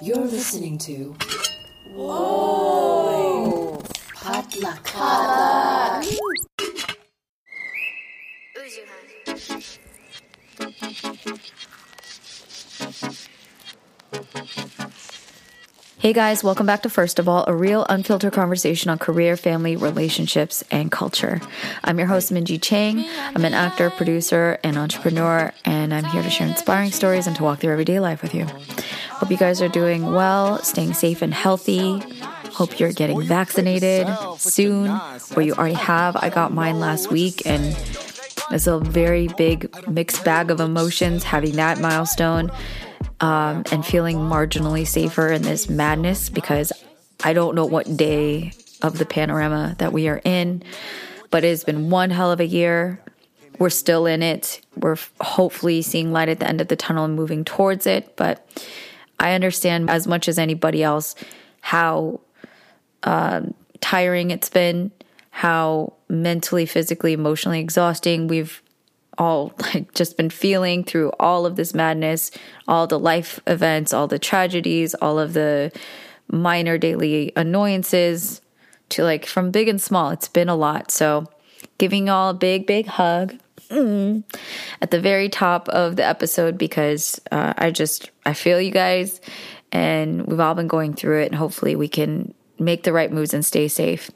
You're listening to. Whoa! Potluck. Hey guys, welcome back to First of All, a real unfiltered conversation on career, family, relationships, and culture. I'm your host, Minji Chang. I'm an actor, producer, and entrepreneur, and I'm here to share inspiring stories and to walk through everyday life with you. Hope you guys are doing well, staying safe and healthy. Hope you're getting vaccinated soon, or you already have. I got mine last week, and it's a very big mixed bag of emotions having that milestone um, and feeling marginally safer in this madness because I don't know what day of the panorama that we are in, but it has been one hell of a year. We're still in it. We're hopefully seeing light at the end of the tunnel and moving towards it. But I understand as much as anybody else how um, tiring it's been, how mentally, physically, emotionally exhausting we've all like just been feeling through all of this madness, all the life events, all the tragedies, all of the minor daily annoyances to like from big and small. It's been a lot. So, giving y'all a big, big hug mm, at the very top of the episode because uh, I just I feel you guys, and we've all been going through it, and hopefully we can make the right moves and stay safe.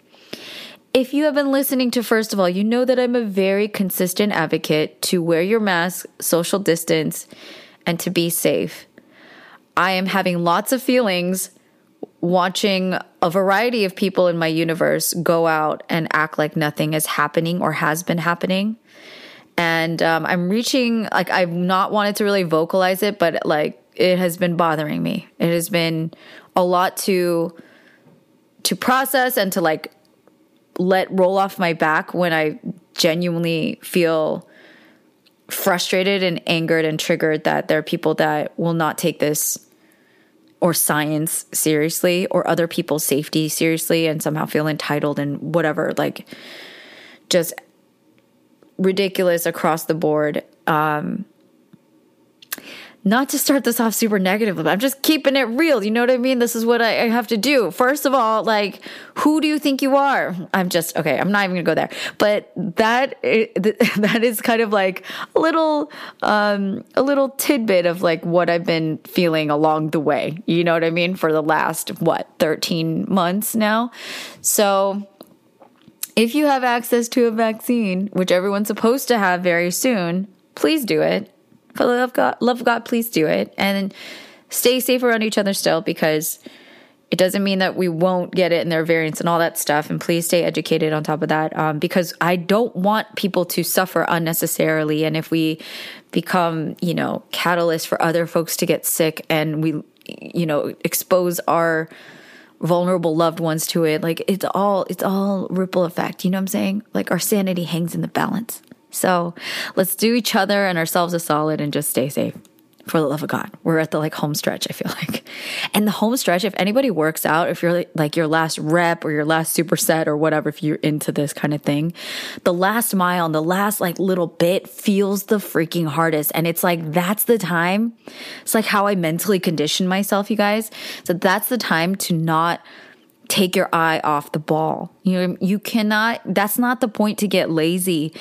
If you have been listening to First of All, you know that I'm a very consistent advocate to wear your mask, social distance, and to be safe. I am having lots of feelings watching a variety of people in my universe go out and act like nothing is happening or has been happening. And um, I'm reaching, like, I've not wanted to really vocalize it, but like, it has been bothering me. It has been a lot to to process and to like let roll off my back when I genuinely feel frustrated and angered and triggered that there are people that will not take this or science seriously or other people's safety seriously and somehow feel entitled and whatever like just ridiculous across the board um not to start this off super negative, but I'm just keeping it real. You know what I mean? This is what I, I, have to do. First of all, like, who do you think you are? I'm just, okay, I'm not even gonna go there. But that, that is kind of like a little, um, a little tidbit of like what I've been feeling along the way. You know what I mean? For the last, what, 13 months now. So, if you have access to a vaccine, which everyone's supposed to have very soon, please do it for love of God, love of God, please do it. And stay safe around each other still because it doesn't mean that we won't get it in their variants and all that stuff. And please stay educated on top of that um, because I don't want people to suffer unnecessarily. And if we become, you know, catalysts for other folks to get sick and we, you know, expose our vulnerable loved ones to it, like it's all, it's all ripple effect. You know what I'm saying? Like our sanity hangs in the balance. So let's do each other and ourselves a solid and just stay safe for the love of God. We're at the like home stretch, I feel like. And the home stretch, if anybody works out, if you're like your last rep or your last superset or whatever, if you're into this kind of thing, the last mile and the last like little bit feels the freaking hardest. And it's like, that's the time. It's like how I mentally condition myself, you guys. So that's the time to not take your eye off the ball. You know, you cannot, that's not the point to get lazy.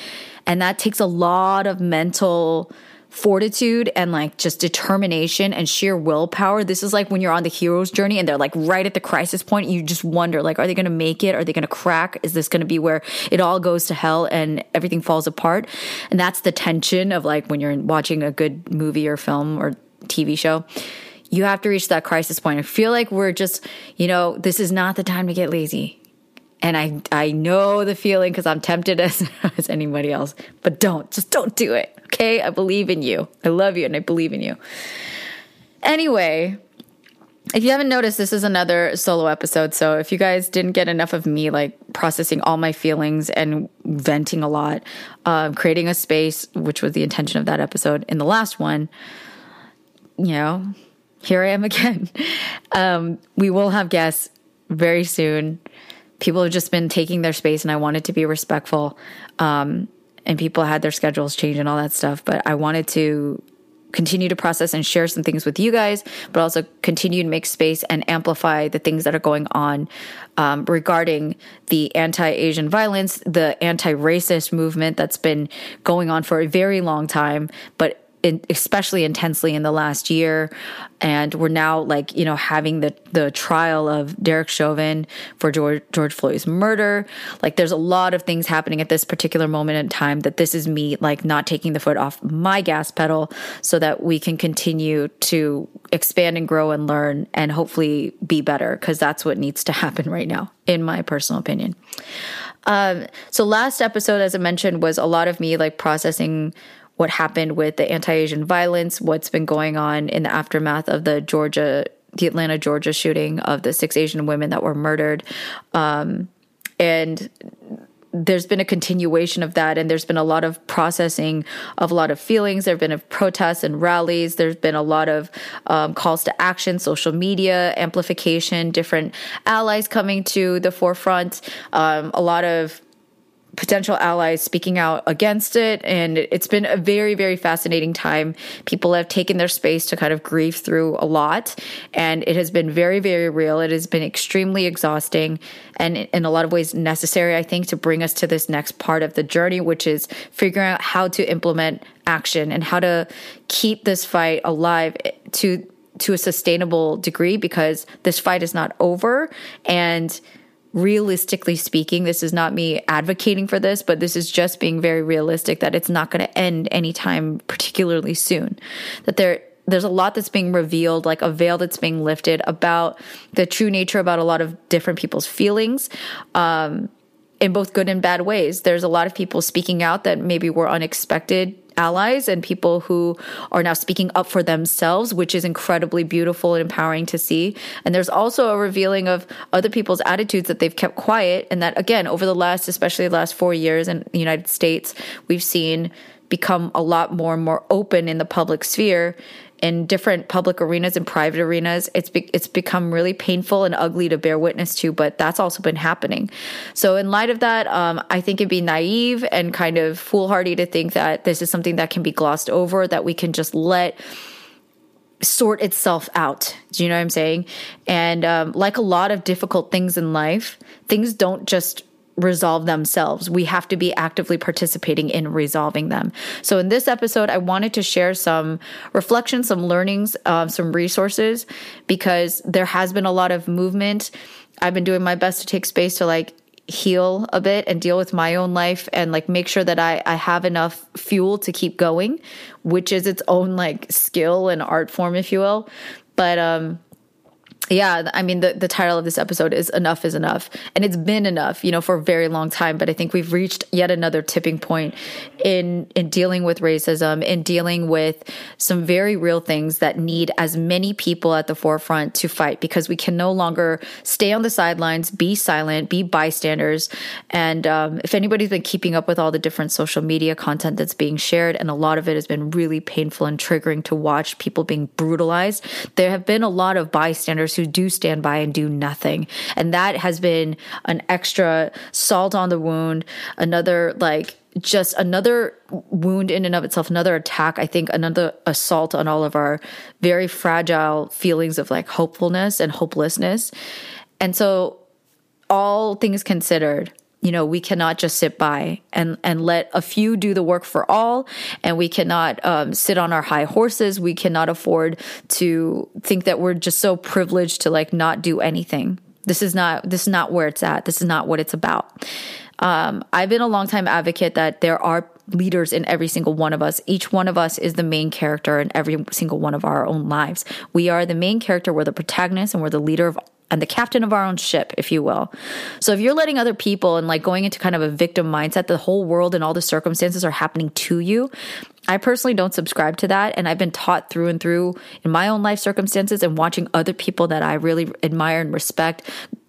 And that takes a lot of mental fortitude and like just determination and sheer willpower. This is like when you're on the hero's journey and they're like right at the crisis point. You just wonder, like, are they going to make it? Are they going to crack? Is this going to be where it all goes to hell and everything falls apart? And that's the tension of like when you're watching a good movie or film or TV show you have to reach that crisis point. I feel like we're just, you know, this is not the time to get lazy. And I I know the feeling because I'm tempted as as anybody else. But don't, just don't do it. Okay? I believe in you. I love you and I believe in you. Anyway, if you haven't noticed, this is another solo episode. So if you guys didn't get enough of me like processing all my feelings and venting a lot, um, creating a space, which was the intention of that episode in the last one, you know, here I am again. Um, we will have guests very soon. People have just been taking their space, and I wanted to be respectful. Um, and people had their schedules change and all that stuff, but I wanted to continue to process and share some things with you guys, but also continue to make space and amplify the things that are going on um, regarding the anti Asian violence, the anti racist movement that's been going on for a very long time, but in, especially intensely in the last year. And we're now like, you know, having the, the trial of Derek Chauvin for George, George Floyd's murder. Like there's a lot of things happening at this particular moment in time that this is me like not taking the foot off my gas pedal so that we can continue to expand and grow and learn and hopefully be better because that's what needs to happen right now, in my personal opinion. Um, so last episode, as I mentioned, was a lot of me like processing what happened with the anti-Asian violence, what's been going on in the aftermath of the Georgia, the Atlanta, Georgia shooting of the six Asian women that were murdered, um, and there's been a continuation of that and there's been a lot of processing of a lot of feelings. There have been protests and rallies. There's been a lot of um, calls to action social media amplification different allies coming to the forefront. Um, a lot of potential allies speaking out against it. And it's been a very, very fascinating time. People have taken their space to kind of grieve through a lot. And it has been very, very real. It has been extremely exhausting and in a lot of ways necessary, I think, to bring us to this next part of the journey, which is figuring out how to implement action and how to keep this fight alive to to a sustainable degree because this fight is not over and realistically speaking, this is not me advocating for this, but this is just being very realistic that it's not going to end anytime particularly soon. That there there's a lot that's being revealed, like a veil that's being lifted about the true nature about a lot of different people's feelings. Um, in both good and bad ways. There's a lot of people speaking out that maybe were unexpected allies and people who are now speaking up for themselves, which is incredibly beautiful and empowering to see. And there's also a revealing of other people's attitudes that they've kept quiet. And that, again, over the last, especially the last four years in the United States, we've seen become a lot more and more open in the public sphere in different public arenas and private arenas. It's be- it's become really painful and ugly to bear witness to, but that's also been happening. So in light of that, um, I think it'd be naive and kind of foolhardy to think that this is something that can be glossed over, that we can just let sort itself out. Do you know what I'm saying? And um, like a lot of difficult things in life, things don't just resolve themselves. We have to be actively participating in resolving them. So, in this episode, I wanted to share some reflections, some learnings, uh, some resources, because there has been a lot of movement. I've been doing my best to take space to like heal a bit and deal with my own life and like make sure that I, I have enough fuel to keep going, which is its own like skill and art form, if you will. But um yeah, I mean, the, the title of this episode is Enough is Enough. And it's been enough, you know, for a very long time. But I think we've reached yet another tipping point in, in dealing with racism, in dealing with some very real things that need as many people at the forefront to fight because we can no longer stay on the sidelines, be silent, be bystanders. And um, if anybody's been keeping up with all the different social media content that's being shared, and a lot of it has been really painful and triggering to watch people being brutalized, there have been a lot of bystanders who who do stand by and do nothing. And that has been an extra salt on the wound, another like just another wound in and of itself, another attack, I think another assault on all of our very fragile feelings of like hopefulness and hopelessness. And so all things considered, you know we cannot just sit by and and let a few do the work for all. And we cannot um, sit on our high horses. We cannot afford to think that we're just so privileged to like not do anything. This is not this is not where it's at. This is not what it's about. Um, i've been a long time advocate that there are leaders in every single one of us. Each one of us is the main character in every single one of our own lives. We are the main character, we're the protagonist, and we're the leader of and the captain of our own ship, if you will. So if you're letting other people and like going into kind of a victim mindset, the whole world and all the circumstances are happening to you. I personally don't subscribe to that. And I've been taught through and through in my own life circumstances and watching other people that I really admire and respect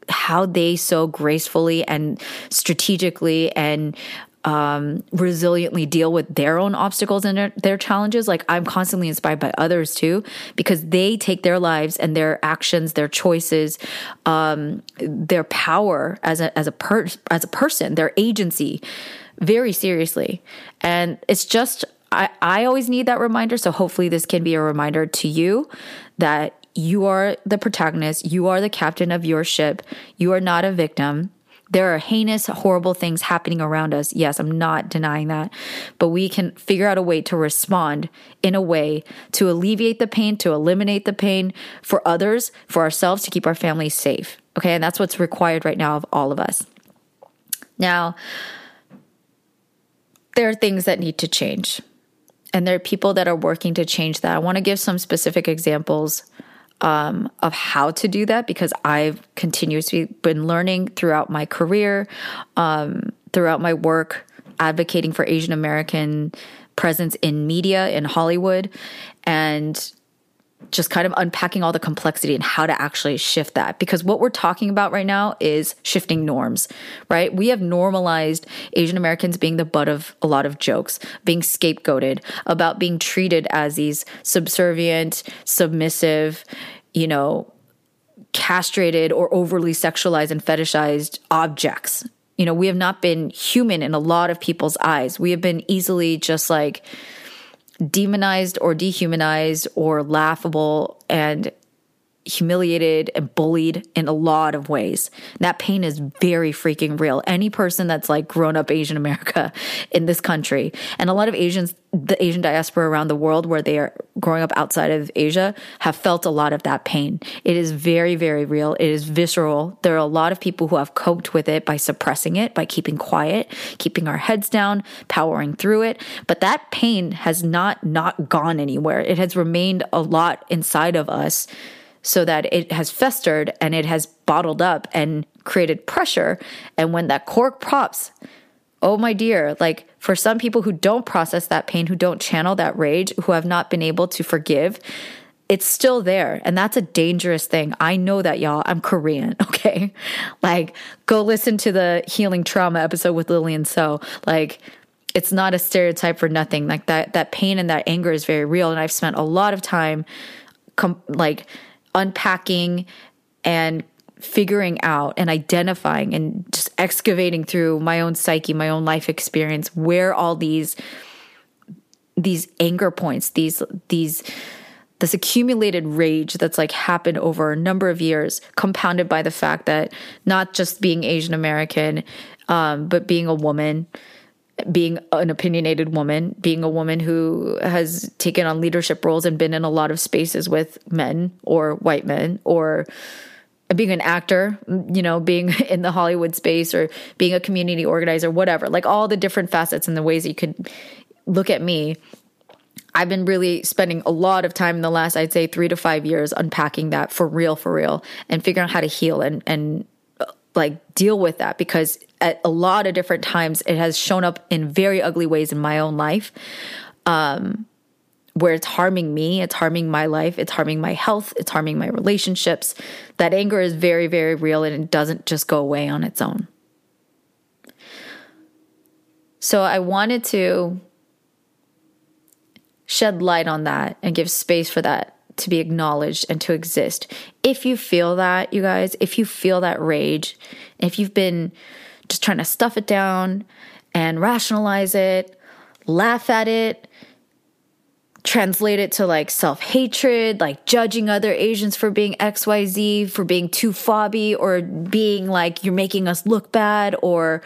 how they so gracefully and strategically and um, resiliently deal with their own obstacles and their, their, challenges. Like I'm constantly inspired by others too, because they take their lives and their actions, their choices, um, their power as a as a per, as a person, their agency, very seriously. And it's just I, I always need that reminder. So hopefully, this can be a reminder to you that you are the protagonist, you are the captain of your ship, you are not a victim. There are heinous, horrible things happening around us. Yes, I'm not denying that. But we can figure out a way to respond in a way to alleviate the pain, to eliminate the pain for others, for ourselves, to keep our families safe. Okay. And that's what's required right now of all of us. Now, there are things that need to change. And there are people that are working to change that. I want to give some specific examples um, of how to do that because I've continuously been learning throughout my career, um, throughout my work, advocating for Asian American presence in media in Hollywood. And just kind of unpacking all the complexity and how to actually shift that. Because what we're talking about right now is shifting norms, right? We have normalized Asian Americans being the butt of a lot of jokes, being scapegoated, about being treated as these subservient, submissive, you know, castrated or overly sexualized and fetishized objects. You know, we have not been human in a lot of people's eyes. We have been easily just like, demonized or dehumanized or laughable and humiliated and bullied in a lot of ways. that pain is very freaking real. Any person that's like grown up Asian America in this country and a lot of Asians, the Asian diaspora around the world where they are growing up outside of Asia have felt a lot of that pain. It is very, very real. It is visceral. There are a lot of people who have coped with it by suppressing it, by keeping quiet, keeping our heads down, powering through it. But that pain has not not gone anywhere. It has remained a lot inside of us so that it has festered and it has bottled up and created pressure. And when that cork pops, oh my dear, like for some people who don't process that pain, who don't channel that rage, who have not been able to forgive, it's still there. And that's a dangerous thing. I know that, y'all. I'm Korean, okay? Like, go listen to the healing trauma episode with Lillian So. Like, it's not a stereotype for nothing. Like that, that pain and that anger is very real. And I've spent a lot of time, com- like, unpacking and figuring out and identifying and just excavating through my own psyche, my own life experience, where all these these anger points, these these this accumulated rage that's like happened over a number of years, compounded by the fact that not just being Asian American, um, but being a woman, being an opinionated woman, being a woman who has taken on leadership roles and been in a lot of spaces with men or white men or being an actor, you know, being in the Hollywood space or being a community organizer, whatever, like all the different facets and the ways that you could look at me. I've been really spending a lot of time in the last, I'd say, three to five years unpacking that for real, for real, and figuring out how to heal and and uh, like deal with that because at a lot of different times it has shown up in very ugly ways in my own life um where it's harming me it's harming my life it's harming my health it's harming my relationships that anger is very very real and it doesn't just go away on its own so i wanted to shed light on that and give space for that to be acknowledged and to exist. If you feel that, you guys, if you feel that rage, if you've been just trying to stuff it down and rationalize it, laugh at it, translate it to like self hatred, like judging other Asians for being XYZ, for being too fobby, or being like you're making us look bad, or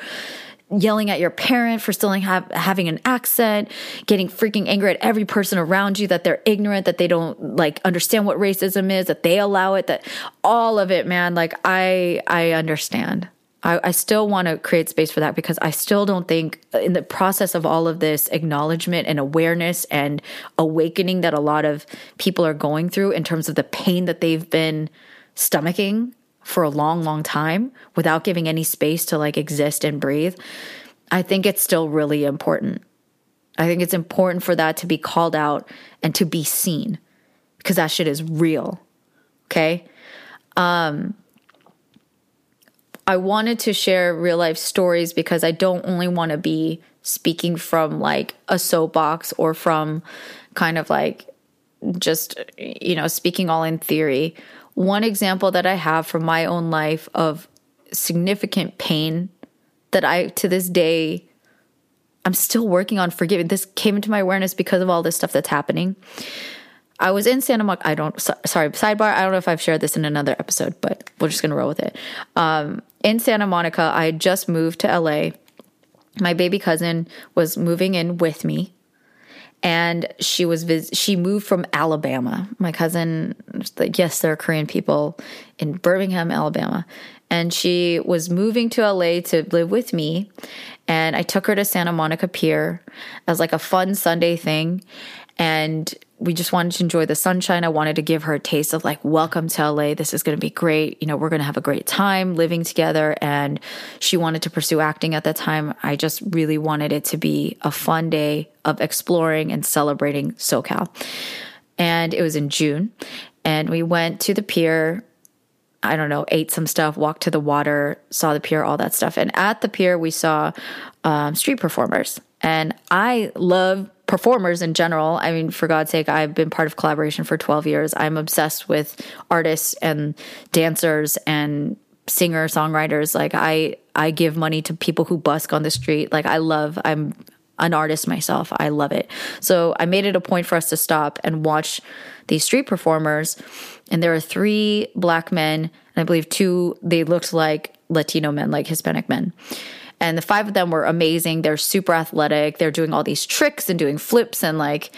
yelling at your parent for still have, having an accent, getting freaking angry at every person around you that they're ignorant, that they don't like understand what racism is, that they allow it, that all of it, man, like I I understand. I, I still want to create space for that because I still don't think in the process of all of this acknowledgement and awareness and awakening that a lot of people are going through in terms of the pain that they've been stomaching for a long, long time without giving any space to like exist and breathe, I think it's still really important. I think it's important for that to be called out and to be seen because that shit is real. Okay. Um, I wanted to share real life stories because I don't only want to be speaking from like a soapbox or from kind of like just, you know, speaking all in theory. One example that I have from my own life of significant pain that I, to this day, I'm still working on forgiving. This came into my awareness because of all this stuff that's happening. I was in Santa Monica. I don't, so, sorry, sidebar. I don't know if I've shared this in another episode, but we're just going to roll with it. Um, in Santa Monica, I had just moved to LA. My baby cousin was moving in with me and she was vis- she moved from Alabama. My cousin, like yes, there are Korean people in Birmingham, Alabama, and she was moving to LA to live with me. And I took her to Santa Monica Pier as like a fun Sunday thing, and we just wanted to enjoy the sunshine. I wanted to give her a taste of like, welcome to LA. This is going to be great. You know, we're going to have a great time living together. And she wanted to pursue acting at that time. I just really wanted it to be a fun day of exploring and celebrating SoCal. And it was in June. And we went to the pier. I don't know, ate some stuff, walked to the water, saw the pier, all that stuff. And at the pier, we saw um, street performers. And I love performers in general. I mean, for God's sake, I've been part of Kollaboration for 12 years. I'm obsessed with artists and dancers and singer songwriters. Like I I give money to people who busk on the street. Like I love I'm an artist myself. I love it. So I made it a point for us to stop and watch these street performers. And there are three black men, and I believe two they looked like Latino men, like Hispanic men. And the five of them were amazing. They're super athletic. They're doing all these tricks and doing flips and like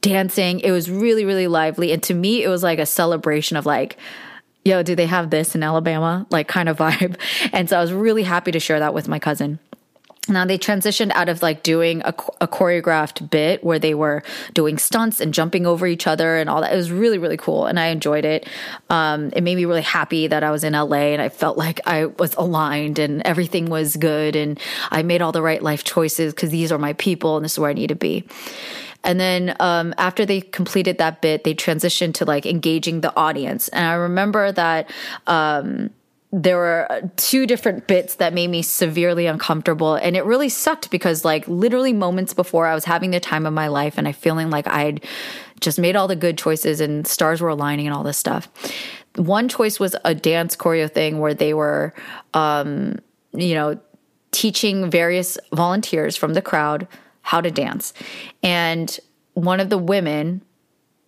dancing. It was really, really lively. And to me, it was like a celebration of like, yo, do they have this in Alabama? Like kind of vibe. And so I was really happy to share that with my cousin. Now they transitioned out of like doing a, a, choreographed bit where they were doing stunts and jumping over each other and all that. It was really, really cool. And I enjoyed it. Um, it made me really happy that I was in LA and I felt like I was aligned and everything was good. And I made all the right life choices because these are my people and this is where I need to be. And then um, after they completed that bit, they transitioned to like engaging the audience. And I remember that. Um, there were two different bits that made me severely uncomfortable and it really sucked because like literally moments before I was having the time of my life and I feeling like I'd just made all the good choices and stars were aligning and all this stuff. One choice was a dance choreo thing where they were um you know teaching various volunteers from the crowd how to dance. And one of the women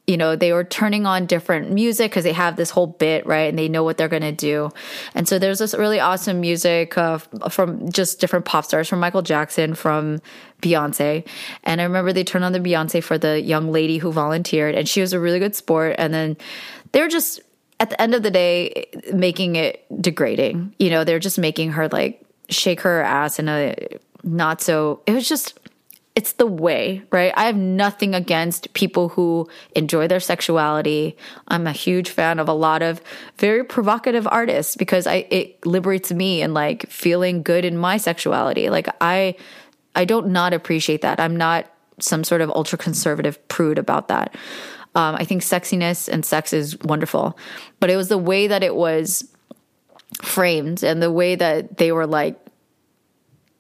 you know, they were turning on different music because they have this whole bit, right? And they know what they're going to do. And so there's this really awesome music uh, from just different pop stars, from Michael Jackson, from Beyonce. And I remember they turned on the Beyonce for the young lady who volunteered, and she was a really good sport. And then they're just, at the end of the day, making it degrading. You know, they're just making her like shake her ass in a not so, it was just, it's the way, right? I have nothing against people who enjoy their sexuality. I'm a huge fan of a lot of very provocative artists because I it liberates me and like feeling good in my sexuality. Like I I don't not appreciate that. I'm not some sort of ultra conservative prude about that. Um, I think sexiness and sex is wonderful, but it was the way that it was framed and the way that they were like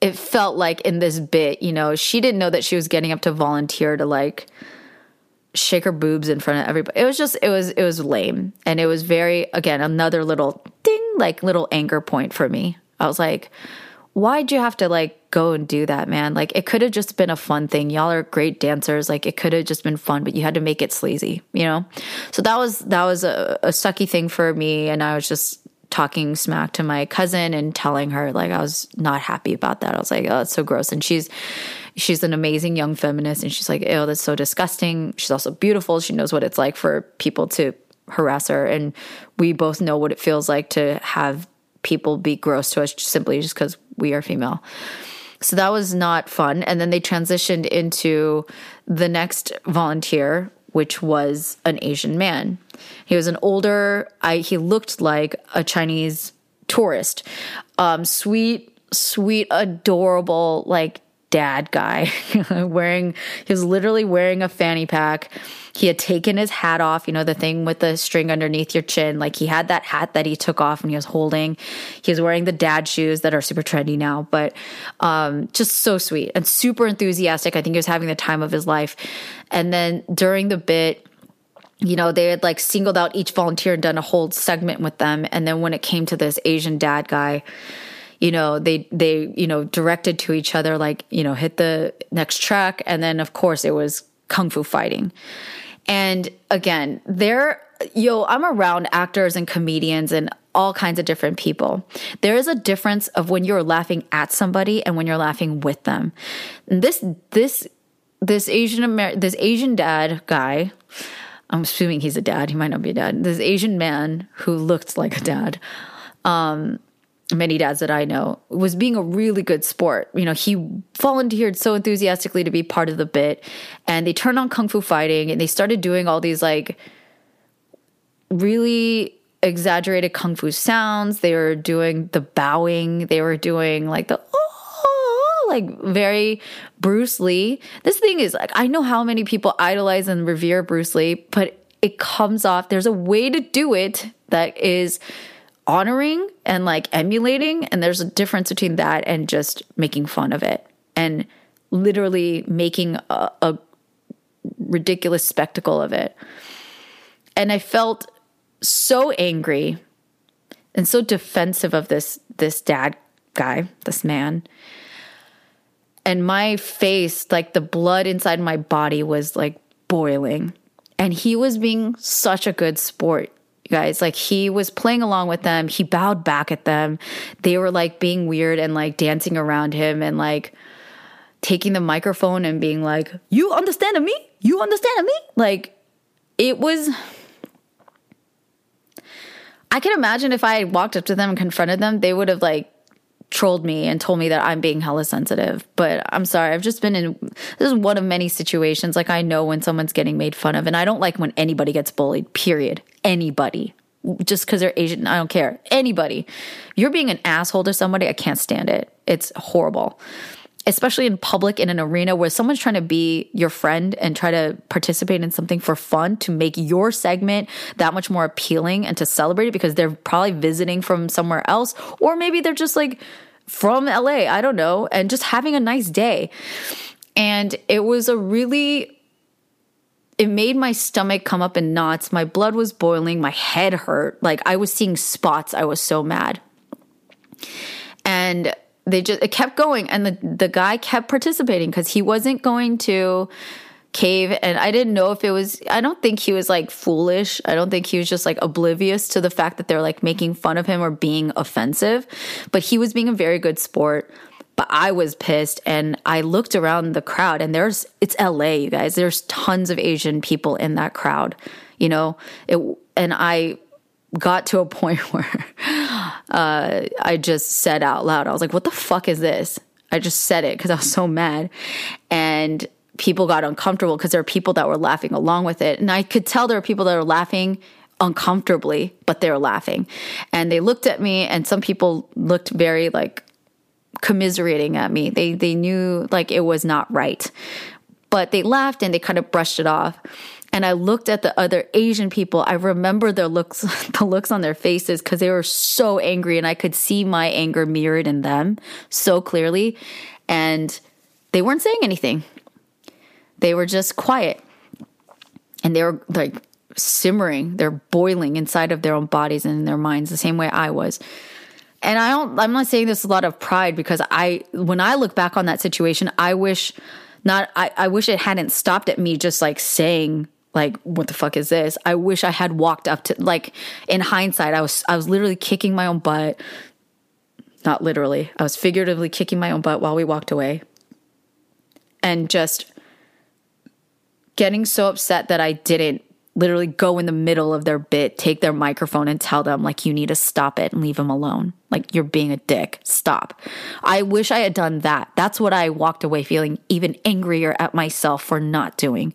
it felt like in this bit, you know, she didn't know that she was getting up to volunteer to like shake her boobs in front of everybody. It was just it was it was lame. And it was very again another little ding like little anger point for me. I was like, why'd you have to like go and do that, man? Like it could have just been a fun thing. Y'all are great dancers. Like it could have just been fun, but you had to make it sleazy, you know? So that was that was a, a sucky thing for me and I was just talking smack to my cousin and telling her like I was not happy about that. I was like, oh, it's so gross. And she's she's an amazing young feminist and she's like, oh, that's so disgusting. She's also beautiful. She knows what it's like for people to harass her. And we both know what it feels like to have people be gross to us simply just because we are female. So that was not fun. And then they transitioned into the next volunteer, which was an Asian man. He was an older, I, he looked like a Chinese tourist. Um, sweet, sweet, adorable, like dad guy wearing, he was literally wearing a fanny pack. He had taken his hat off, you know, the thing with the string underneath your chin. Like he had that hat that he took off and he was holding. He was wearing the dad shoes that are super trendy now, but um, just so sweet and super enthusiastic. I think he was having the time of his life. And then during the bit, you know, they had like singled out each volunteer and done a whole segment with them. And then when it came to this Asian dad guy, you know, they they you know directed to each other like you know hit the next track, and then of course it was kung fu fighting. And again, there, yo, I'm around actors and comedians and all kinds of different people. There is a difference of when you're laughing at somebody and when you're laughing with them. This, this, this Asian Amer- this Asian dad guy, I'm assuming he's a dad. He might not be a dad. This Asian man who looked like a dad, um, many dads that I know, was being a really good sport. You know, he volunteered so enthusiastically to be part of the bit, and they turned on kung fu fighting, and they started doing all these like really exaggerated kung fu sounds. They were doing the bowing. They were doing like the oh, like very Bruce Lee. This thing is like I know how many people idolize and revere Bruce Lee, but it comes off. There's a way to do it that is honoring and like emulating. And there's a difference between that and just making fun of it and literally making a, a ridiculous spectacle of it. And I felt so angry and so defensive of this this dad guy, this man. And my face, like the blood inside my body was like boiling. And he was being such a good sport guys. Like he was playing along with them. He bowed back at them. They were like being weird and like dancing around him and like taking the microphone and being like, You understand me? You understand me? Like it was. I can imagine if I walked up to them and confronted them, they would have like trolled me and told me that I'm being hella sensitive. But I'm sorry, I've just been in this is one of many situations. Like I know when someone's getting made fun of, and I don't like when anybody gets bullied, period. Anybody. Just because they're Asian, I don't care. Anybody. You're being an asshole to somebody, I can't stand it. It's horrible. Especially in public in an arena where someone's trying to be your friend and try to participate in something for fun to make your segment that much more appealing and to celebrate it because they're probably visiting from somewhere else. Or maybe they're just like from LA, I don't know, and just having a nice day. And it was a really it made my stomach come up in knots. My blood was boiling. My head hurt. Like I was seeing spots. I was so mad. And they just it kept going and the the guy kept participating cuz he wasn't going to cave and I didn't know if it was I don't think he was like foolish. I don't think he was just like oblivious to the fact that they're like making fun of him or being offensive, but he was being a very good sport. But I was pissed and I looked around the crowd and there's it's LA, you guys. There's tons of Asian people in that crowd, you know. It and I got to a point where uh, I just said out loud, I was like, "What the fuck is this?" I just said it because I was so mad, and people got uncomfortable because there were people that were laughing along with it. And I could tell there were people that were laughing uncomfortably, but they were laughing. And they looked at me and some people looked very like commiserating at me. They they knew like it was not right. But they laughed and they kind of brushed it off. And I looked at the other Asian people. I remember their looks, the looks on their faces because they were so angry and I could see my anger mirrored in them so clearly. And they weren't saying anything. They were just quiet and they were like simmering, they're boiling inside of their own bodies and in their minds, the same way I was. And I don't, I'm not saying this a lot of pride because I, when I look back on that situation, I wish not, I, I wish it hadn't stopped at me just like saying, like, what the fuck is this? I wish I had walked up to, like, in hindsight, I was, I was literally kicking my own butt. Not literally, I was figuratively kicking my own butt while we walked away. And just getting so upset that I didn't literally go in the middle of their bit, take their microphone and tell them like you need to stop it and leave them alone. Like you're being a dick. Stop. I wish I had done that. That's what I walked away feeling even angrier at myself for not doing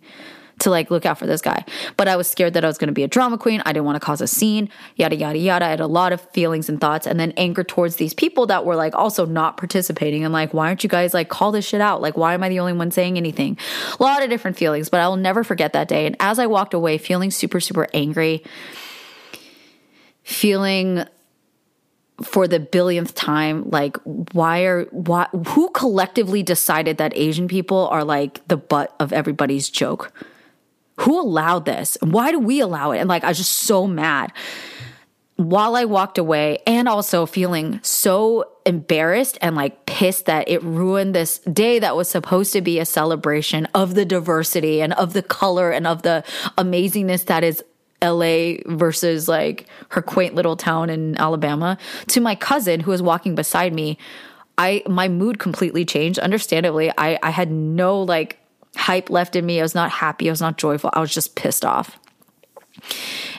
to like look out for this guy. But I was scared that I was going to be a drama queen. I didn't want to cause a scene, yada, yada, yada. I had a lot of feelings and thoughts and then anger towards these people that were like also not participating and like, why aren't you guys like call this shit out? Like, why am I the only one saying anything? A lot of different feelings, but I will never forget that day. And as I walked away feeling super, super angry, feeling for the billionth time like why are why who collectively decided that asian people are like the butt of everybody's joke who allowed this? Why do we allow it? And like, I was just so mad. while I walked away and also feeling so embarrassed and like pissed that it ruined this day that was supposed to be a celebration of the diversity and of the color and of the amazingness that is LA versus like her quaint little town in Alabama to my cousin who was walking beside me. I my mood completely changed. Understandably, I I had no like hype left in me. I was not happy. I was not joyful. I was just pissed off.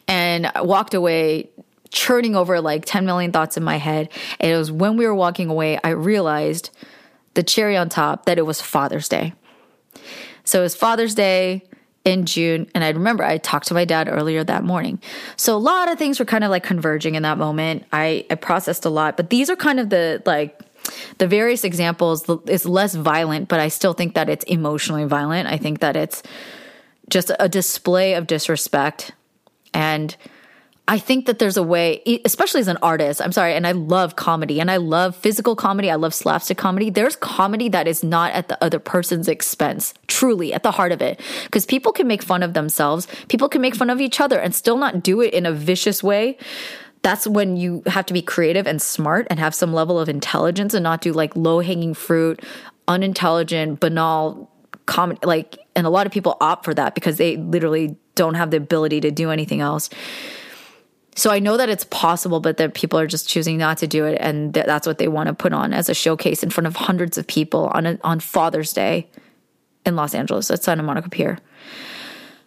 And I walked away churning over like 10 million thoughts in my head. And it was when we were walking away, I realized the cherry on top that it was Father's Day. So it was Father's Day in June. And I remember I talked to my dad earlier that morning. So a lot of things were kind of like converging in that moment. I, I processed a lot, but these are kind of the like, the various examples is less violent, but I still think that it's emotionally violent. I think that it's just a display of disrespect and I think that there's a way, especially as an artist, I'm sorry, and I love comedy and I love physical comedy. I love slapstick comedy. There's comedy that is not at the other person's expense, truly at the heart of it. Because people can make fun of themselves, people can make fun of each other and still not do it in a vicious way. That's when you have to be creative and smart and have some level of intelligence and not do like low hanging fruit, unintelligent, banal comedy. Like, and a lot of people opt for that because they literally don't have the ability to do anything else. So I know that it's possible, but that people are just choosing not to do it, and th- that's what they want to put on as a showcase in front of hundreds of people on a, on Father's Day in Los Angeles at Santa Monica Pier.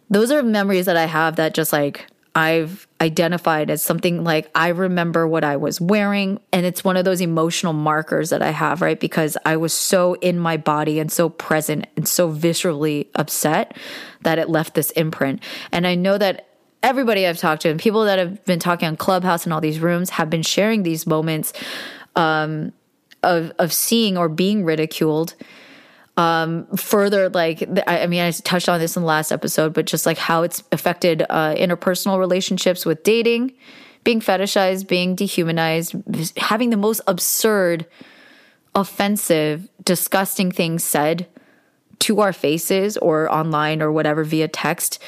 Those are memories that I have that just like I've identified as something like I remember what I was wearing, and it's one of those emotional markers that I have, right? Because I was so in my body and so present and so viscerally upset that it left this imprint. And I know that everybody I've talked to and people that have been talking on Clubhouse and all these rooms have been sharing these moments um, of of seeing or being ridiculed. Um, further, like I, mean, I touched on this in the last episode, but just like how it's affected uh, interpersonal relationships with dating, being fetishized, being dehumanized, having the most absurd, offensive, disgusting things said to our faces or online or whatever via text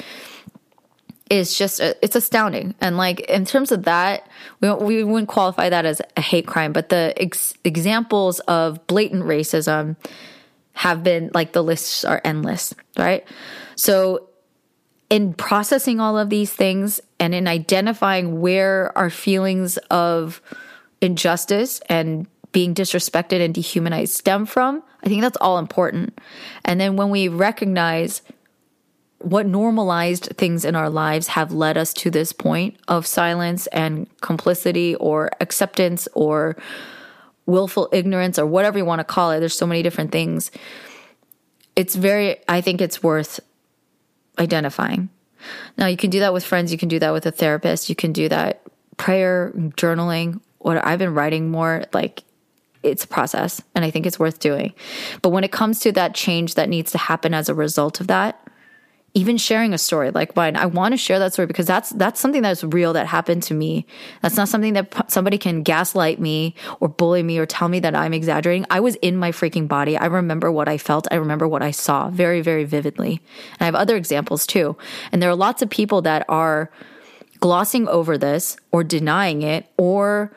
is just uh, it's astounding. And like in terms of that we, we wouldn't qualify that as a hate crime but the ex- examples of blatant racism have been like the lists are endless right? So in processing all of these things and in identifying where our feelings of injustice and being disrespected and dehumanized stem from i think that's all important. And then when we recognize what normalized things in our lives have led us to this point of silence and complicity or acceptance or willful ignorance or whatever you want to call it. There's so many different things. It's very, I think it's worth identifying. Now, you can do that with friends, you can do that with a therapist, you can do that prayer, journaling. What I've been writing more, like it's a process and I think it's worth doing. But when it comes to that change that needs to happen as a result of that, even sharing a story like mine. I want to share that story because that's that's something that's real that happened to me. That's not something that somebody can gaslight me or bully me or tell me that i'm exaggerating. I was in my freaking body. I remember what i felt. I remember what i saw very very vividly. And i have other examples too. And there are lots of people that are glossing over this or denying it or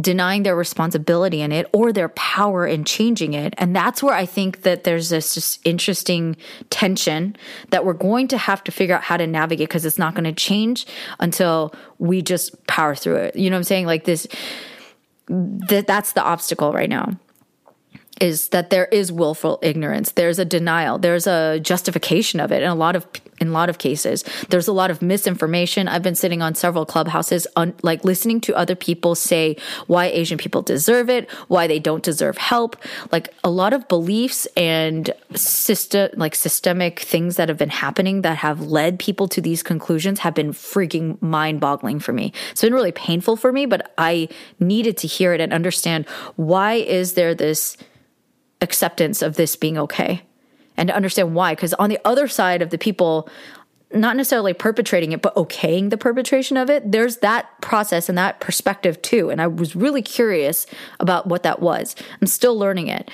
denying their responsibility in it or their power in changing it. And that's where I think that there's this just interesting tension that we're going to have to figure out how to navigate because it's not going to change until we just power through it. You know what I'm saying? Like this, that that's the obstacle right now is that there is willful ignorance. There's a denial. There's a justification of it in a lot of in a lot of cases. There's a lot of misinformation. I've been sitting on several clubhouses, on, like listening to other people say why Asian people deserve it, why they don't deserve help. Like a lot of beliefs and system, like systemic things that have been happening that have led people to these conclusions have been freaking mind boggling for me. It's been really painful for me, but I needed to hear it and understand why is there this acceptance of this being okay and to understand why. Because on the other side of the people not necessarily perpetrating it, but okaying the perpetration of it. There's that process and that perspective too. And I was really curious about what that was. I'm still learning it.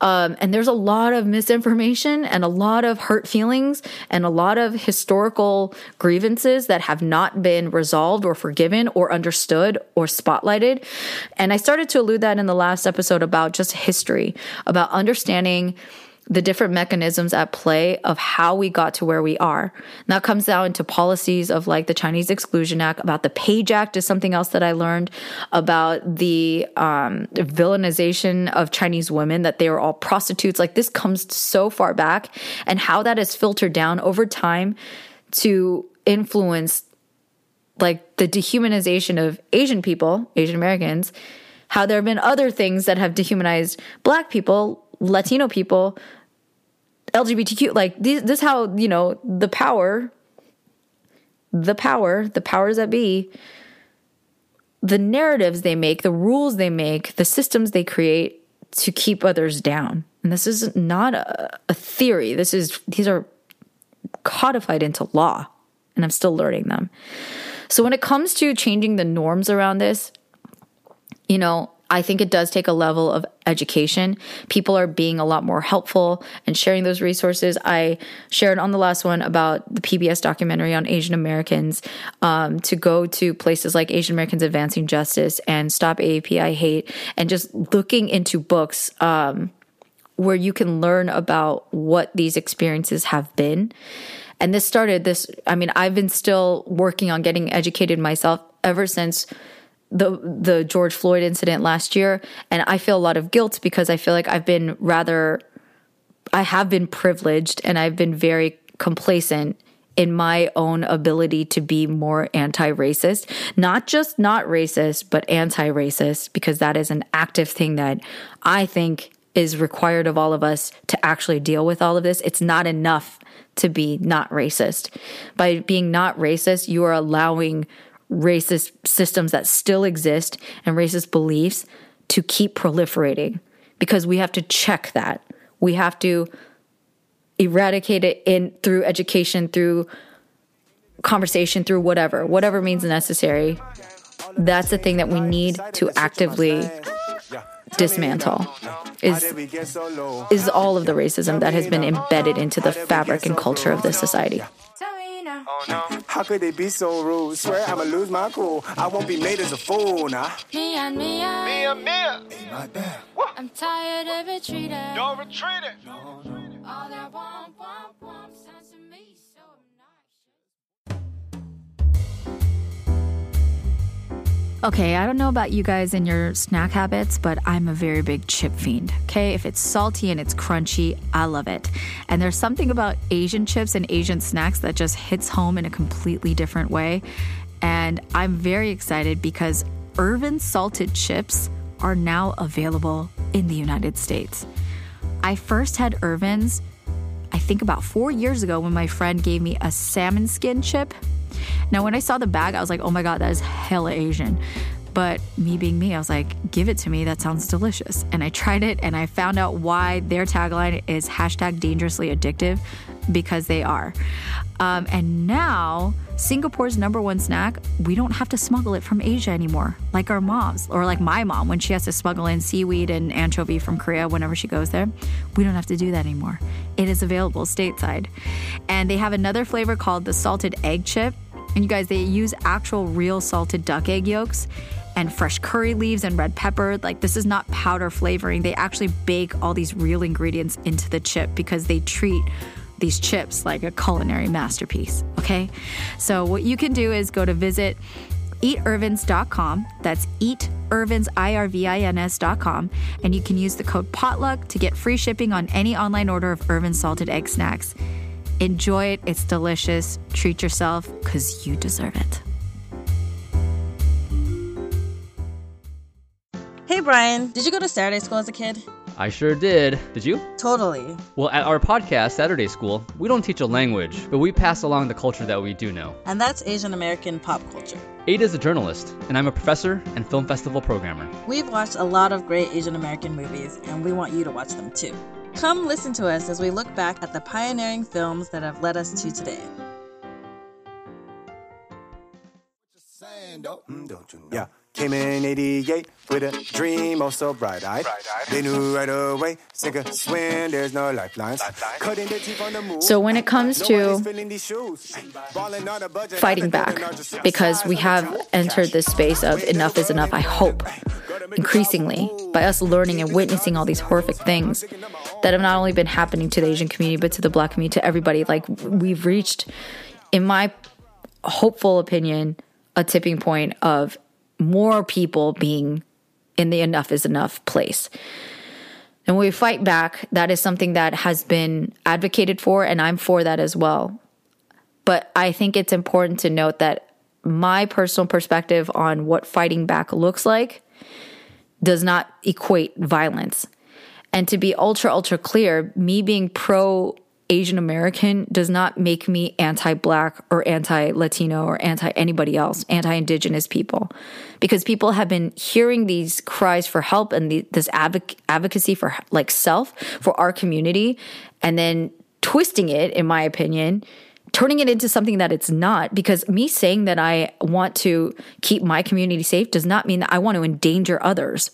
Um, and there's a lot of misinformation and a lot of hurt feelings and a lot of historical grievances that have not been resolved or forgiven or understood or spotlighted. And I started to allude that in the last episode about just history, about understanding the different mechanisms at play of how we got to where we are. And that comes down to policies of like the Chinese Exclusion Act, about the Page Act is something else that I learned about the um, villainization of Chinese women, that they were all prostitutes. Like this comes so far back, and how that has filtered down over time to influence like the dehumanization of Asian people, Asian Americans, how there have been other things that have dehumanized black people, Latino people, LGBTQ, like this, this how, you know, the power, the power, the powers that be, the narratives they make, the rules they make, the systems they create to keep others down. And this is not a, a theory. This is, these are codified into law, and I'm still learning them. So when it comes to changing the norms around this, you know, I think it does take a level of education. People are being a lot more helpful and sharing those resources. I shared on the last one about the PBS documentary on Asian Americans um, to go to places like Asian Americans Advancing Justice and Stop AAPI Hate and just looking into books. Um, where you can learn about what these experiences have been. And this started this, I mean, I've been still working on getting educated myself ever since the the George Floyd incident last year and I feel a lot of guilt because I feel like I've been rather I have been privileged and I've been very complacent in my own ability to be more anti-racist. Not just not racist but anti-racist because that is an active thing that I think is required of all of us to actually deal with all of this. It's not enough to be not racist. By being not racist you are allowing racist systems that still exist and racist beliefs to keep proliferating because we have to check that. We have to eradicate it in through education, through conversation, through whatever, whatever means necessary. That's the thing that we need to actively dismantle is is all of the racism that has been embedded into the fabric and culture of this society. Oh, How could they be so rude? Swear I'ma lose my cool. I won't be made as a fool now. Me and Mia, Mia. Mia, Mia. I'm tired of retreating. Don't retreat it. All that womp, womp, womp Okay, I don't know about you guys and your snack habits, but I'm a very big chip fiend. Okay, if it's salty and it's crunchy, I love it. And there's something about Asian chips and Asian snacks that just hits home in a completely different way. And I'm very excited because Irvin salted chips are now available in the United States. I first had Irvin's, I think about four years ago when my friend gave me a salmon skin chip now, when I saw the bag, I was like, oh my God, that is hella Asian. But me being me, I was like, give it to me. That sounds delicious. And I tried it and I found out why their tagline is hashtag dangerously addictive because they are. Um, and now, Singapore's number one snack, we don't have to smuggle it from Asia anymore, like our moms, or like my mom when she has to smuggle in seaweed and anchovy from Korea whenever she goes there. We don't have to do that anymore. It is available stateside. And they have another flavor called the salted egg chip. And you guys, they use actual real salted duck egg yolks and fresh curry leaves and red pepper. Like, this is not powder flavoring. They actually bake all these real ingredients into the chip because they treat these chips like a culinary masterpiece. Okay. So, what you can do is go to visit eatirvins.com. That's eatirvins, I-R-V-I-N-S.com. And you can use the code POTLUCK to get free shipping on any online order of Irvin salted egg snacks. Enjoy it. It's delicious. Treat yourself because you deserve it. Hey, Brian. Did you go to Saturday school as a kid? I sure did. Did you? Totally. Well, at our podcast, Saturday School, we don't teach a language, but we pass along the culture that we do know. And that's Asian American pop culture. Ada's a journalist, and I'm a professor and film festival programmer. We've watched a lot of great Asian American movies, and we want you to watch them too. Come listen to us as we look back at the pioneering films that have led us to today. Yeah came in 88 with a dream, oh so bright eyed. They knew right away, sink or swim, there's no lifelines. Cutting their teeth on the move. So when it comes to Nobody's filling these shoes. Balling on a budget, fighting back give an artist because we have entered this space of enough is enough, I hope, increasingly, by us learning and witnessing all these horrific things that have not only been happening to the Asian community, but to the black community, to everybody. Like, we've reached, in my hopeful opinion, a tipping point of more people being in the enough is enough place. And when we fight back, that is something that has been advocated for, and I'm for that as well. But I think it's important to note that my personal perspective on what fighting back looks like does not equate violence. And to be ultra, ultra clear, me being pro Asian American does not make me anti black or anti Latino or anti anybody else, anti indigenous people. Because people have been hearing these cries for help and the, this advoc- advocacy for like self for our community and then twisting it, in my opinion, turning it into something that it's not because me saying that I want to keep my community safe does not mean that I want to endanger others.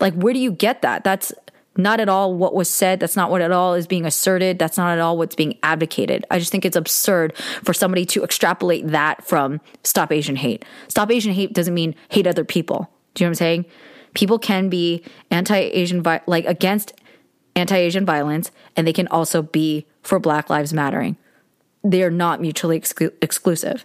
Like, where do you get that? That's not at all what was said. That's not what at all is being asserted. That's not at all what's being advocated. I just think it's absurd for somebody to extrapolate that from Stop Asian Hate. Stop Asian Hate doesn't mean hate other people. Do you know what I'm saying? People can be anti Asian, like against anti Asian violence, and they can also be for Black Lives Mattering they are not mutually exclu- exclusive.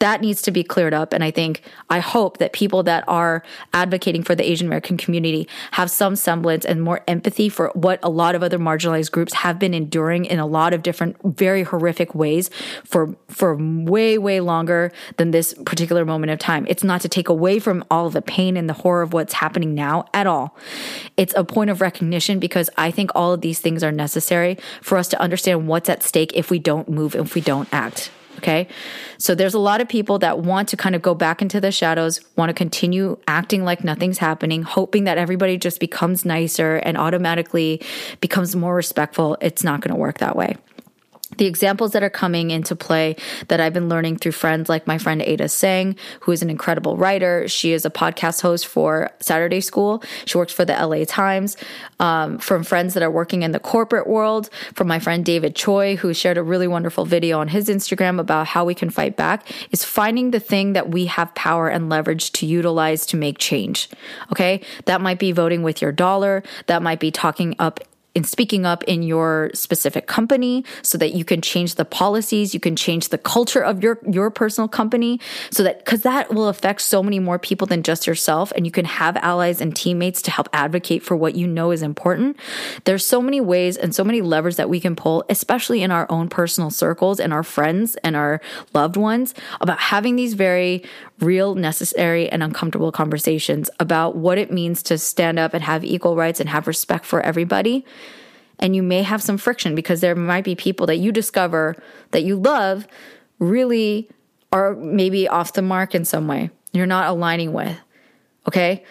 That needs to be cleared up. And I think, I hope that people that are advocating for the Asian American community have some semblance and more empathy for what a lot of other marginalized groups have been enduring in a lot of different, very horrific ways for, for way, way longer than this particular moment of time. It's not to take away from all the pain and the horror of what's happening now at all. It's a point of recognition because I think all of these things are necessary for us to understand what's at stake if we don't move, if we don't act. Okay. So there's a lot of people that want to kind of go back into the shadows, want to continue acting like nothing's happening, hoping that everybody just becomes nicer and automatically becomes more respectful. It's not going to work that way the examples that are coming into play that I've been learning through friends like my friend Ada Tseng, who is an incredible writer. She is a podcast host for Saturday School. She works for the LA Times. Um, from friends that are working in the corporate world, from my friend David Choi, who shared a really wonderful video on his Instagram about how we can fight back, is finding the thing that we have power and leverage to utilize to make change. Okay. That might be voting with your dollar. That might be talking up in speaking up in your specific company so that you can change the policies, you can change the culture of your, your personal company so that, cause that will affect so many more people than just yourself. And you can have allies and teammates to help advocate for what you know is important. There's so many ways and so many levers that we can pull, especially in our own personal circles and our friends and our loved ones about having these very real, necessary, and uncomfortable conversations about what it means to stand up and have equal rights and have respect for everybody. And you may have some friction because there might be people that you discover that you love really are maybe off the mark in some way. You're not aligning with. Okay.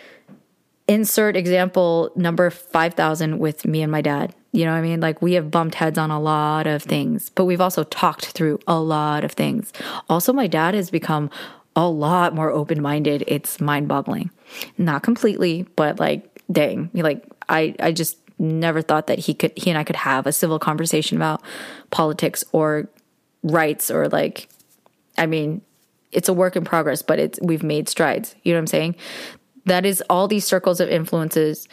Insert example number 5,000 with me and my dad. You know what I mean? Like we have bumped heads on a lot of things, but we've also talked through a lot of things. Also, my dad has become a lot more open minded. It's mind boggling. Not completely, but like, dang, like I, I just never thought that he could, he and I could have a civil conversation about politics or rights or like, I mean, it's a work in progress, but it's, we've made strides. You know what I'm saying? That is all these circles of influences,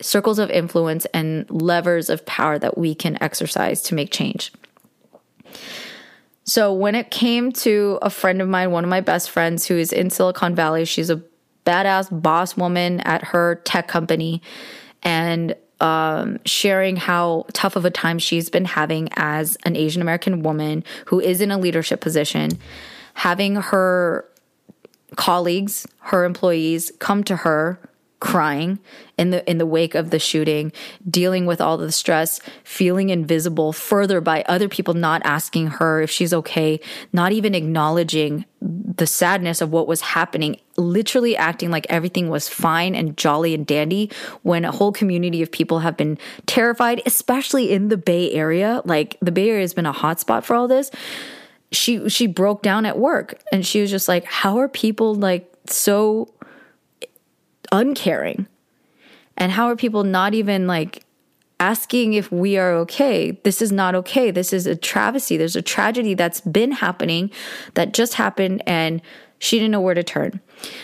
circles of influence and levers of power that we can exercise to make change. So when it came to a friend of mine, one of my best friends who is in Silicon Valley, she's a badass boss woman at her tech company and um, sharing how tough of a time she's been having as an Asian American woman who is in a leadership position, having her colleagues, her employees come to her crying in the in the wake of the shooting, dealing with all the stress, feeling invisible further by other people not asking her if she's okay, not even acknowledging the sadness of what was happening, literally acting like everything was fine and jolly and dandy when a whole community of people have been terrified, especially in the Bay Area. Like the Bay Area has been a hotspot for all this she she broke down at work and she was just like how are people like so uncaring. And how are people not even like asking if we are okay? This is not okay. This is a travesty. There's a tragedy that's been happening that just happened and she didn't know where to turn.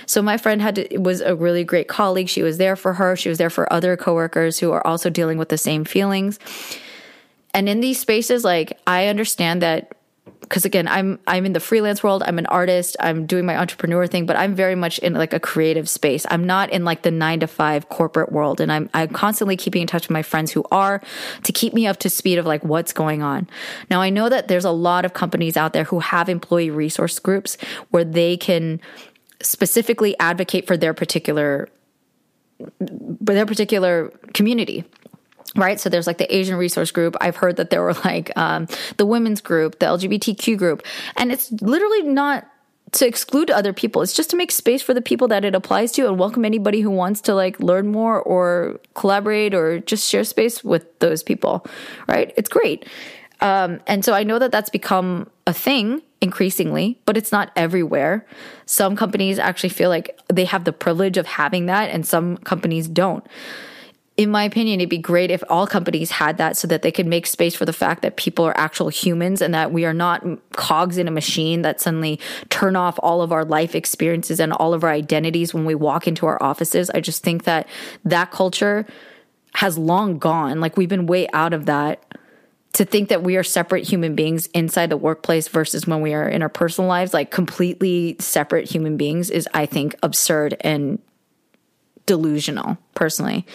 So my friend had to, was a really great colleague. She was there for her. She was there for other coworkers who are also dealing with the same feelings. And in these spaces like i understand that because again i'm i'm in the freelance world i'm an artist i'm doing my entrepreneur thing but i'm very much in like a creative space. I'm not in like the nine to five corporate world and i'm i'm constantly keeping in touch with my friends who are to keep me up to speed of like what's going on. Now i know that there's a lot of companies out there who have employee resource groups where they can specifically advocate for their particular for their particular community right? So there's like the asian resource group. I've heard that there were like um, the women's group the lgbtq group. And it's literally not to exclude other people. It's just to make space for the people that it applies to and welcome anybody who wants to like learn more or collaborate or just share space with those people right? It's great. Um, and so i know that that's become a thing increasingly but it's not everywhere. Some companies actually feel like they have the privilege of having that and some companies don't in my opinion, it'd be great if all companies had that so that they could make space for the fact that people are actual humans and that we are not cogs in a machine that suddenly turn off all of our life experiences and all of our identities when we walk into our offices. I just think that that culture has long gone. Like we've been way out of that. To think that we are separate human beings inside the workplace versus when we are in our personal lives, like completely separate human beings, is, I think, absurd and delusional, personally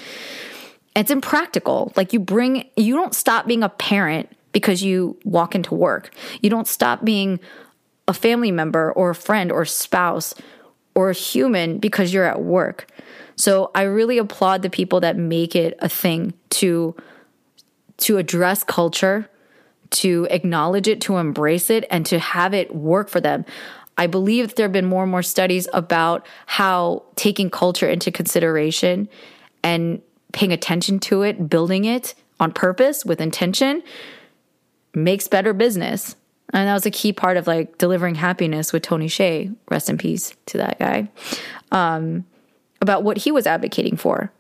it's impractical. Like you bring, you don't stop being a parent because you walk into work. You don't stop being a family member or a friend or spouse or a human because you're at work. So I really applaud the people that make it a thing to to address culture, to acknowledge it, to embrace it and to have it work for them. I believe there have been more and more studies about how taking culture into consideration and paying attention to it, building it on purpose with intention makes better business. And that was a key part of like delivering happiness with Tony Hsieh, rest in peace to that guy, um, about what he was advocating for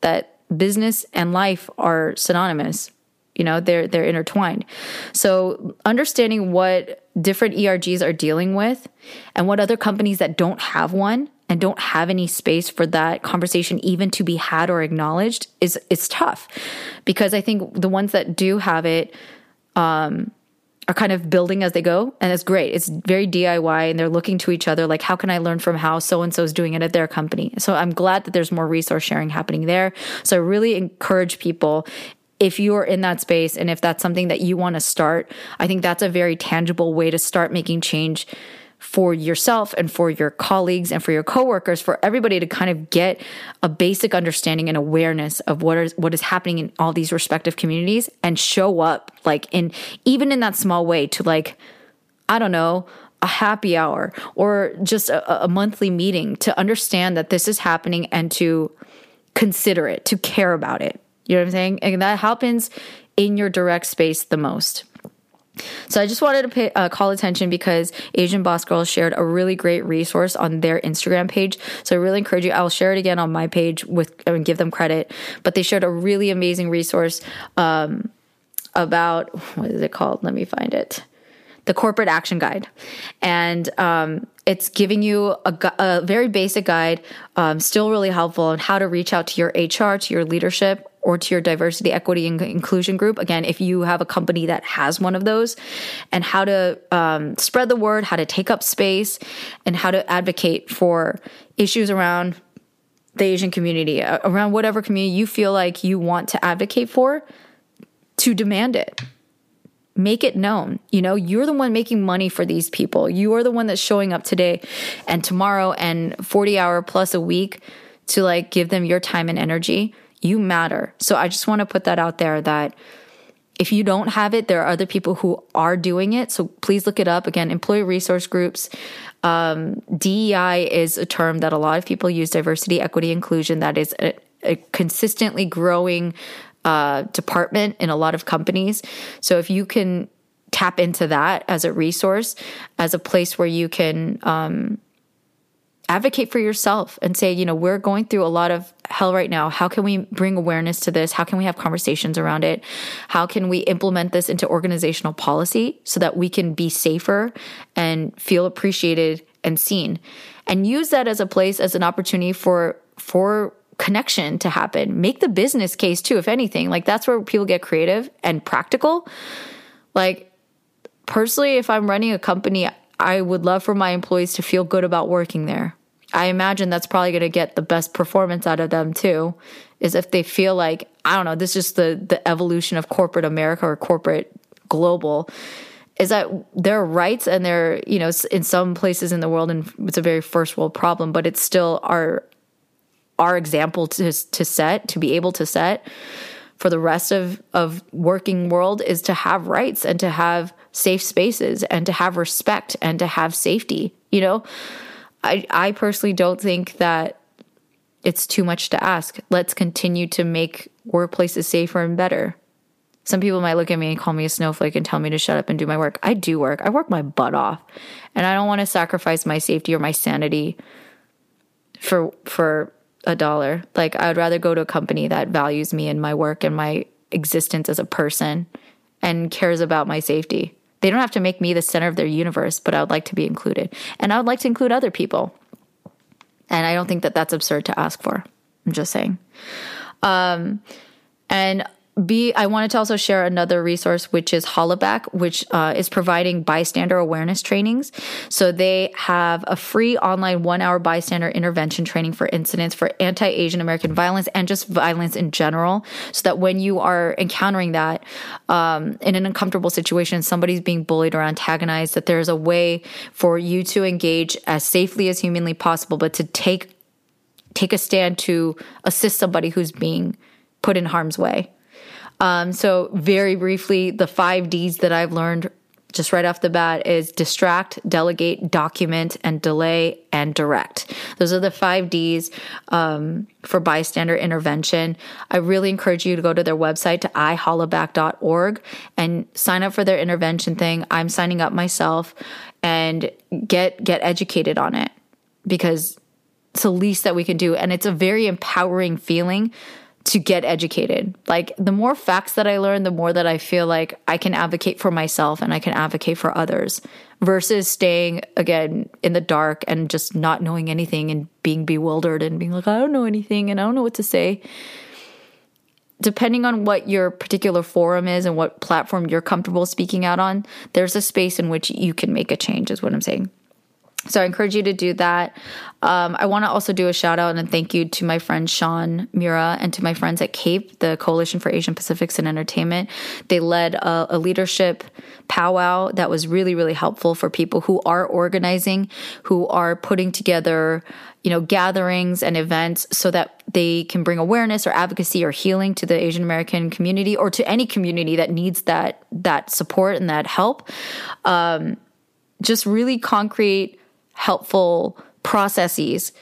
that business and life are synonymous. You know, they're they're intertwined. So understanding what different ERGs are dealing with and what other companies that don't have one and don't have any space for that conversation even to be had or acknowledged is is tough. Because I think the ones that do have it um, are kind of building as they go and it's great. It's very diy and they're looking to each other like how can i learn from how so and so is doing it at their company? So i'm glad that there's more resource sharing happening there. So i really encourage people if you're in that space and if that's something that you want to start i think that's a very tangible way to start making change for yourself and for your colleagues and for your coworkers, for everybody to kind of get a basic understanding and awareness of what is what is happening in all these respective communities and show up like in even in that small way to like, I don't know, a happy hour or just a, a monthly meeting to understand that this is happening and to consider it, to care about it. You know what I'm saying? And that happens in your direct space the most. So I just wanted to pay, uh, call attention because Asian Boss Girls shared a really great resource on their Instagram page. So I really encourage you. I'll share it again on my page with and give them credit. But they shared a really amazing resource um, about what is it called? Let me find it. The Corporate Action Guide, and um, it's giving you a, a very basic guide, um, still really helpful on how to reach out to your HR, to your leadership, or to your diversity, equity, and inclusion group. Again, if you have a company that has one of those, and how to um, spread the word, how to take up space, and how to advocate for issues around the Asian community, uh, around whatever community you feel like you want to advocate for, to demand it. Make it known. You know, you're the one making money for these people. You are the one that's showing up today and tomorrow and 40 hour plus a week to like give them your time and energy you matter. So I just want to put that out there that if you don't have it, there are other people who are doing it. So please look it up. Again, employee resource groups. Um, DEI is a term that a lot of people use diversity, equity, inclusion. That is a, a consistently growing uh, department in a lot of companies. So if you can tap into that as a resource, as a place where you can um, advocate for yourself and say, you know, we're going through a lot of hell right now. How can we bring awareness to this? How can we have conversations around it? How can we implement this into organizational policy so that we can be safer and feel appreciated and seen? And use that as a place as an opportunity for for connection to happen. Make the business case too, if anything. Like that's where people get creative and practical. Like personally, if I'm running a company, I would love for my employees to feel good about working there. I imagine that's probably going to get the best performance out of them too, is if they feel like, I don't know, this is the, the evolution of corporate America or corporate global, is that their rights and their, you know, in some places in the world, and it's a very first world problem, but it's still our, our example to, to set, to be able to set for the rest of, of working world is to have rights and to have safe spaces and to have respect and to have safety. You know, I, I personally don't think that it's too much to ask. Let's continue to make workplaces safer and better. Some people might look at me and call me a snowflake and tell me to shut up and do my work. I do work. I work my butt off. And I don't want to sacrifice my safety or my sanity for for a dollar. Like I would rather go to a company that values me and my work and my existence as a person and cares about my safety. They don't have to make me the center of their universe, but I would like to be included. And I would like to include other people. And I don't think that that's absurd to ask for. I'm just saying. Um, and B, I wanted to also share another resource, which is Hollaback, which uh, is providing bystander awareness trainings. So they have a free online one hour bystander intervention training for incidents for anti Asian American violence and just violence in general. So that when you are encountering that um, in an uncomfortable situation, somebody's being bullied or antagonized, that there's a way for you to engage as safely as humanly possible, but to take take a stand to assist somebody who's being put in harm's way. Um, so, very briefly, the five D's that I've learned just right off the bat is distract, delegate, document, and delay and direct. Those are the five D's um, for bystander intervention. I really encourage you to go to their website to ihollaback.org and sign up for their intervention thing. I'm signing up myself and get get educated on it because it's the least that we can do, and it's a very empowering feeling to get educated. Like the more facts that I learn, the more that I feel like I can advocate for myself and I can advocate for others versus staying again in the dark and just not knowing anything and being bewildered and being like, I don't know anything and I don't know what to say. Depending on what your particular forum is and what platform you're comfortable speaking out on, there's a space in which you can make a change, is what I'm saying. So I encourage you to do that. Um, I want to also do a shout out and thank you to my friend Sean Miura and to my friends at CAPE, the Coalition for Asian Pacifics and Entertainment. They led a, a leadership powwow that was really, really helpful for people who are organizing, who are putting together, you know, gatherings and events so that they can bring awareness or advocacy or healing to the Asian American community or to any community that needs that that support and that help. Um, just really concrete helpful processes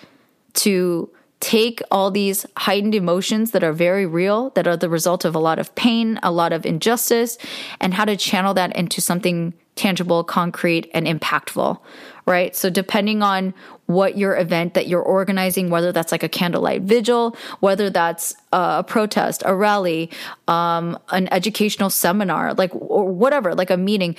to take all these heightened emotions that are very real, that are the result of a lot of pain, a lot of injustice, and how to channel that into something tangible, concrete, and impactful, right? So, depending on what your event that you're organizing, whether that's like a candlelight vigil, whether that's a protest, a rally, um, an educational seminar, like, or whatever, like a meeting,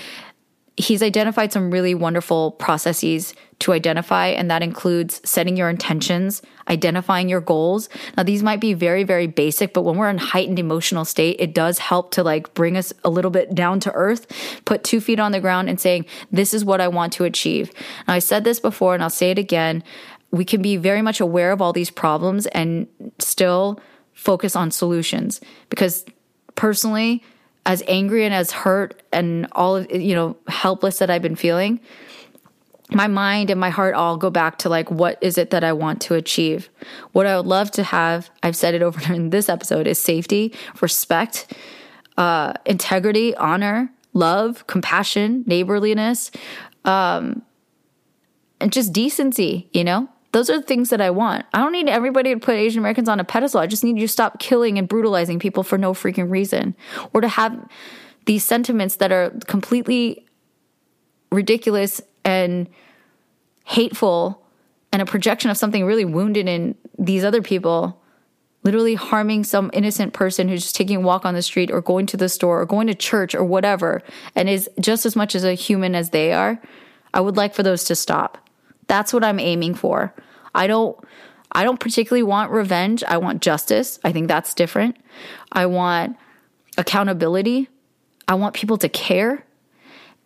he's identified some really wonderful processes to identify, and that includes setting your intentions, identifying your goals. Now, these might be very, very basic, but when we're in heightened emotional state, it does help to like bring us a little bit down to earth, put two feet on the ground and saying, This is what I want to achieve. Now, I said this before and I'll say it again. We can be very much aware of all these problems and still focus on solutions because personally, as angry and as hurt and all of you know helpless that I've been feeling, my mind and my heart all go back to like what is it that I want to achieve? What I would love to have, I've said it over in this episode, is safety, respect, uh, integrity, honor, love, compassion, neighborliness, um, and just decency, you know? Those are the things that I want. I don't need everybody to put Asian Americans on a pedestal. I just need you to stop killing and brutalizing people for no freaking reason or to have these sentiments that are completely ridiculous and hateful and a projection of something really wounded in these other people literally harming some innocent person who's just taking a walk on the street or going to the store or going to church or whatever and is just as much as a human as they are i would like for those to stop that's what i'm aiming for. I don't i don't particularly want revenge. I want justice. I think that's different. I want accountability. I want people to care.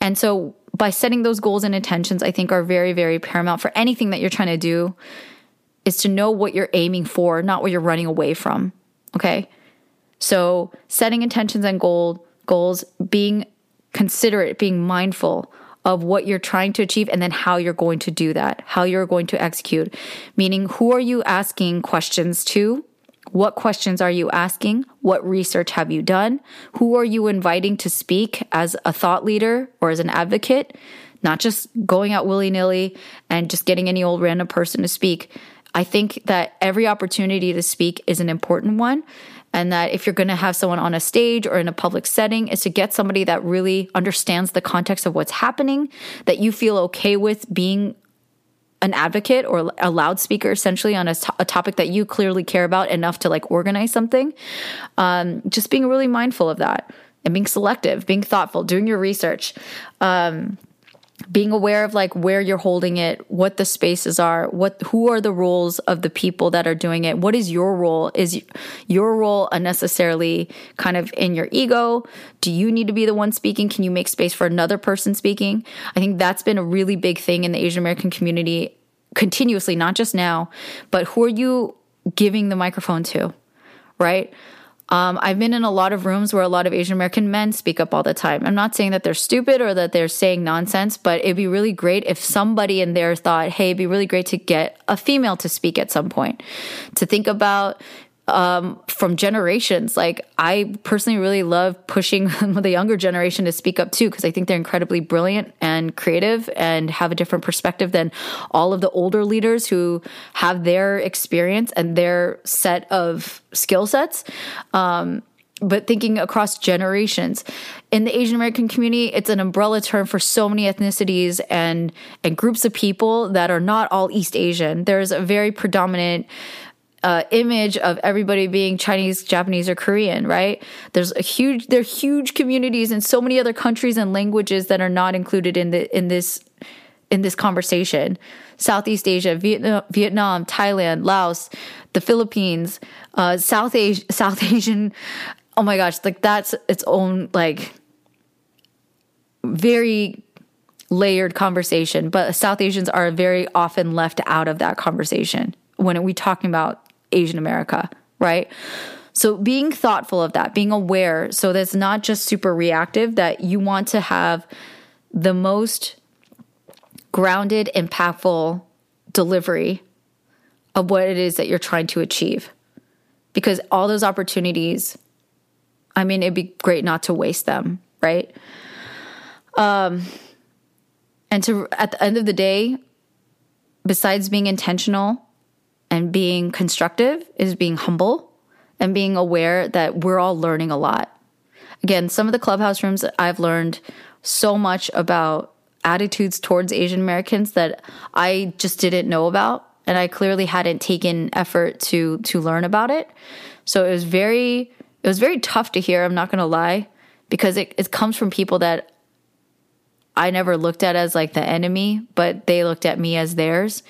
And so by setting those goals and intentions i think are very very paramount for anything that you're trying to do is to know what you're aiming for, not what you're running away from. Okay. So setting intentions and goal goals, being considerate, being mindful of what you're trying to achieve and then how you're going to do that, how you're going to execute. Meaning, who are you asking questions to? What questions are you asking? What research have you done? Who are you inviting to speak as a thought leader or as an advocate? Not just going out willy nilly and just getting any old random person to speak. I think that every opportunity to speak is an important one. And that if you're going to have someone on a stage or in a public setting, is to get somebody that really understands the context of what's happening, that you feel okay with being an advocate or a loudspeaker essentially on a, a topic that you clearly care about enough to like organize something. Um, just being really mindful of that and being selective, being thoughtful, doing your research. Um, being aware of like where you're holding it what the spaces are what who are the roles of the people that are doing it? What is your role? Is your role unnecessarily kind of in your ego? Do you need to be the one speaking? Can you make space for another person speaking? I think that's been a really big thing in the asian american community continuously not just now but who are you giving the microphone to right um, I've been in a lot of rooms where a lot of Asian American men speak up all the time. I'm not saying that they're stupid or that they're saying nonsense, but it'd be really great if somebody in there thought, hey, it'd be really great to get a female to speak at some point. To think about um, from generations. Like I personally really love pushing the younger generation to speak up too, because I think they're incredibly brilliant and creative and have a different perspective than all of the older leaders who have their experience and their set of skill sets. Um, but thinking across generations in the asian american community it's an umbrella term for so many ethnicities and and groups of people that are not all east asian there's a very predominant uh, image of everybody being Chinese, Japanese, or Korean, right? There's a huge, there are huge communities in so many other countries and languages that are not included in the in this in this conversation. Southeast Asia, Vietnam, Vietnam Thailand, Laos, the Philippines, uh, South Asia, South Asian. Oh my gosh, like that's its own like very layered conversation. But South Asians are very often left out of that conversation when we talking about Asian America, right? So being thoughtful of that, being aware, so that's not just super reactive, that you want to have the most grounded, impactful delivery of what it is that you're trying to achieve. Because all those opportunities, I mean, it'd be great not to waste them, right? Um, and to at the end of the day, besides being intentional and being constructive is being humble and being aware that we're all learning a lot. Again, some of the clubhouse rooms I've learned so much about attitudes towards Asian Americans that I just didn't know about and I clearly hadn't taken effort to to learn about it. So it was very it was very tough to hear, I'm not going to lie, because it it comes from people that I never looked at as like the enemy, but they looked at me as theirs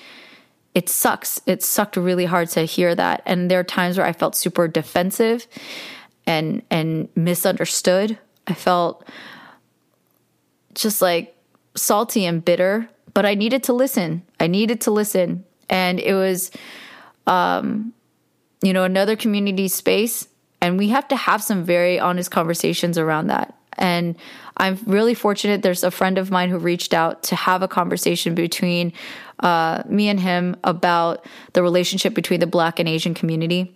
it sucks. It sucked really hard to hear that. And there are times where I felt super defensive and and misunderstood. I felt just like salty and bitter, but I needed to listen. I needed to listen. And it was um you know another community space and we have to have some very honest conversations around that. And I'm really fortunate. There's a friend of mine who reached out to have a conversation between uh, me and him about the relationship between the Black and Asian community,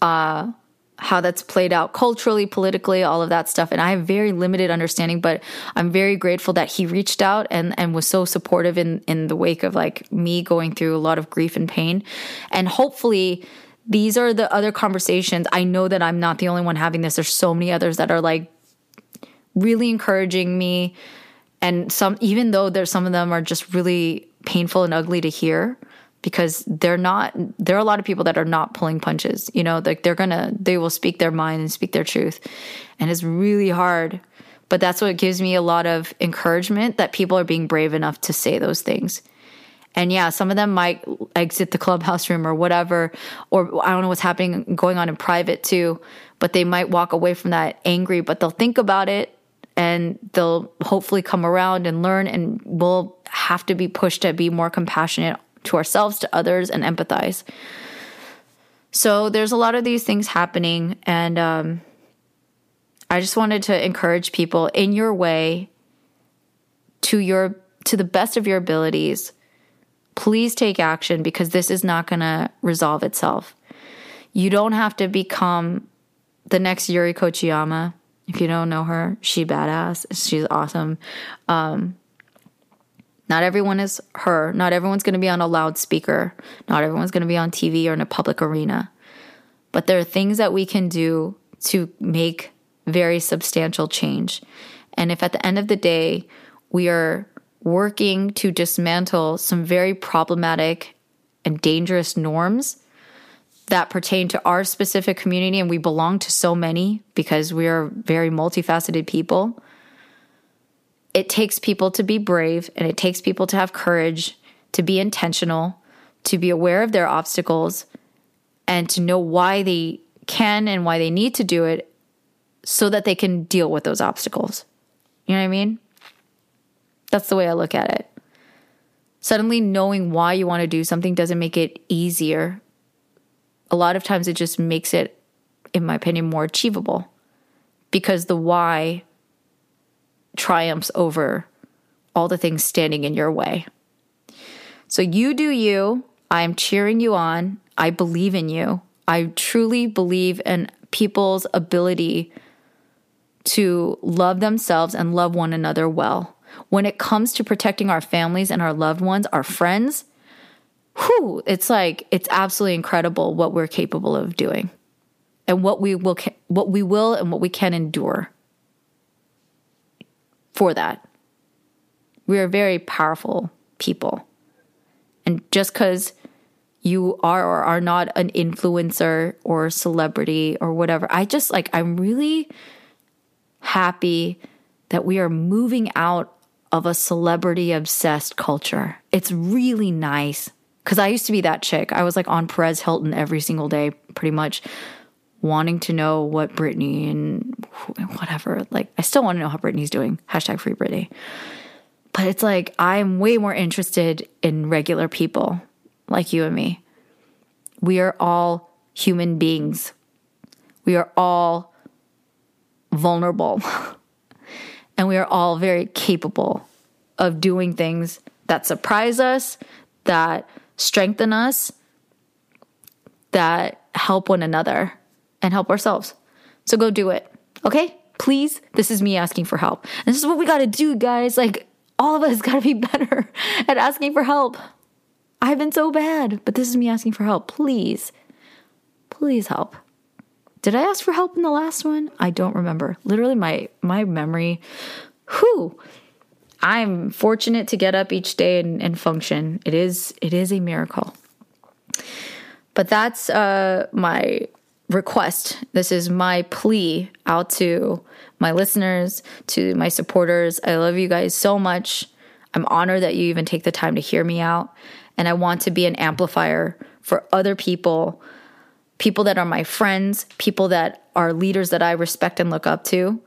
uh, how that's played out culturally, politically, all of that stuff. And I have very limited understanding, but I'm very grateful that he reached out and, and was so supportive in, in the wake of like me going through a lot of grief and pain. And hopefully, these are the other conversations. I know that I'm not the only one having this. There's so many others that are like really encouraging me. And some, even though there's some of them are just really painful and ugly to hear because they're not, there are a lot of people that are not pulling punches, you know, like they're gonna, they will speak their mind and speak their truth. And it's really hard. But that's what gives me a lot of encouragement that people are being brave enough to say those things. And yeah, some of them might exit the clubhouse room or whatever, or I don't know what's happening going on in private too, but they might walk away from that angry, but they'll think about it and they'll hopefully come around and learn and we'll have to be pushed to be more compassionate to ourselves, to others, and empathize. So there's a lot of these things happening, and um, I just wanted to encourage people in your way to your to the best of your abilities please take action because this is not going to resolve itself. You don't have to become the next Yuri Kochiyama. If you don't know her, she badass. She's awesome. Um, not everyone is her. Not everyone's going to be on a loudspeaker. Not everyone's going to be on TV or in a public arena. But there are things that we can do to make very substantial change. And if at the end of the day, we are working to dismantle some very problematic and dangerous norms that pertain to our specific community. And we belong to so many because we are very multifaceted people. It takes people to be brave and it takes people to have courage, to be intentional, to be aware of their obstacles, and to know why they can and why they need to do it so that they can deal with those obstacles. You know what I mean? That's the way I look at it. Suddenly knowing why you want to do something doesn't make it easier. A lot of times it just makes it, in my opinion, more achievable because the why triumphs over all the things standing in your way. So you do you. I am cheering you on. I believe in you. I truly believe in people's ability to love themselves and love one another well when it comes to protecting our families and our loved ones, our friends, whew, it's like it's absolutely incredible what we're capable of doing and what we will what we will and what we can endure for that. We are very powerful people. And just cuz you are or are not an influencer or celebrity or whatever, I just like I'm really happy that we are moving out of a celebrity obsessed culture. It's really nice because I used to be that chick. I was like on Perez Hilton every single day, pretty much wanting to know what Britney and whatever. Like, I still want to know how Britney's doing. Hashtag free Britney. But it's like, I'm way more interested in regular people like you and me. We are all human beings, we are all vulnerable. and we are all very capable of doing things that surprise us, that strengthen us, that help one another and help ourselves. So go do it. Okay? Please. This is me asking for help. This is what we got to do, guys. Like, all of us got to be better at asking for help. I've been so bad, but this is me asking for help. Please, please help. Did I ask for help in the last one? I don't remember. Literally, my my memory. Whew. I'm fortunate to get up each day and, and function. It is it is a miracle. But that's uh, my request. This is my plea out to my listeners, to my supporters. I love you guys so much. I'm honored that you even take the time to hear me out. And I want to be an amplifier for other people people that are my friends, people that are leaders that I respect and look up to,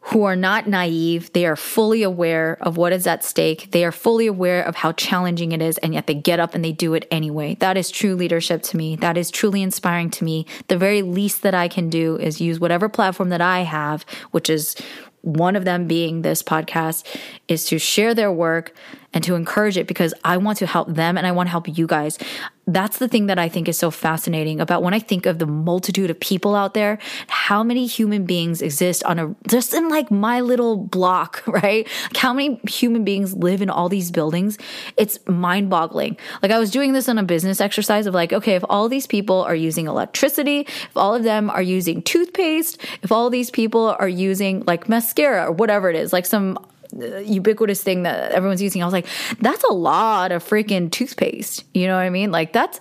who are not naive. They are fully aware of what is at stake. They are fully aware of how challenging it is, and yet they get up and they do it anyway. That is true leadership to me. That is truly inspiring to me. The very least that I can do is use whatever platform that I have, which is one of them being this podcast, is to share their work and to encourage it because I want to help them and I want to help you guys. That's the thing that I think is so fascinating about when I think of the multitude of people out there, how many human beings exist on a just in like my little block, right? Like how many human beings live in all these buildings? It's mind boggling. Like I was doing this on a business exercise of like, okay, if all these people are using electricity, if all of them are using toothpaste, if all these people are using like mascara or whatever it is, like some Uh, ubiquitous thing that everyone's using. I was like, that's a lot of freaking toothpaste. You know what I mean? Like that's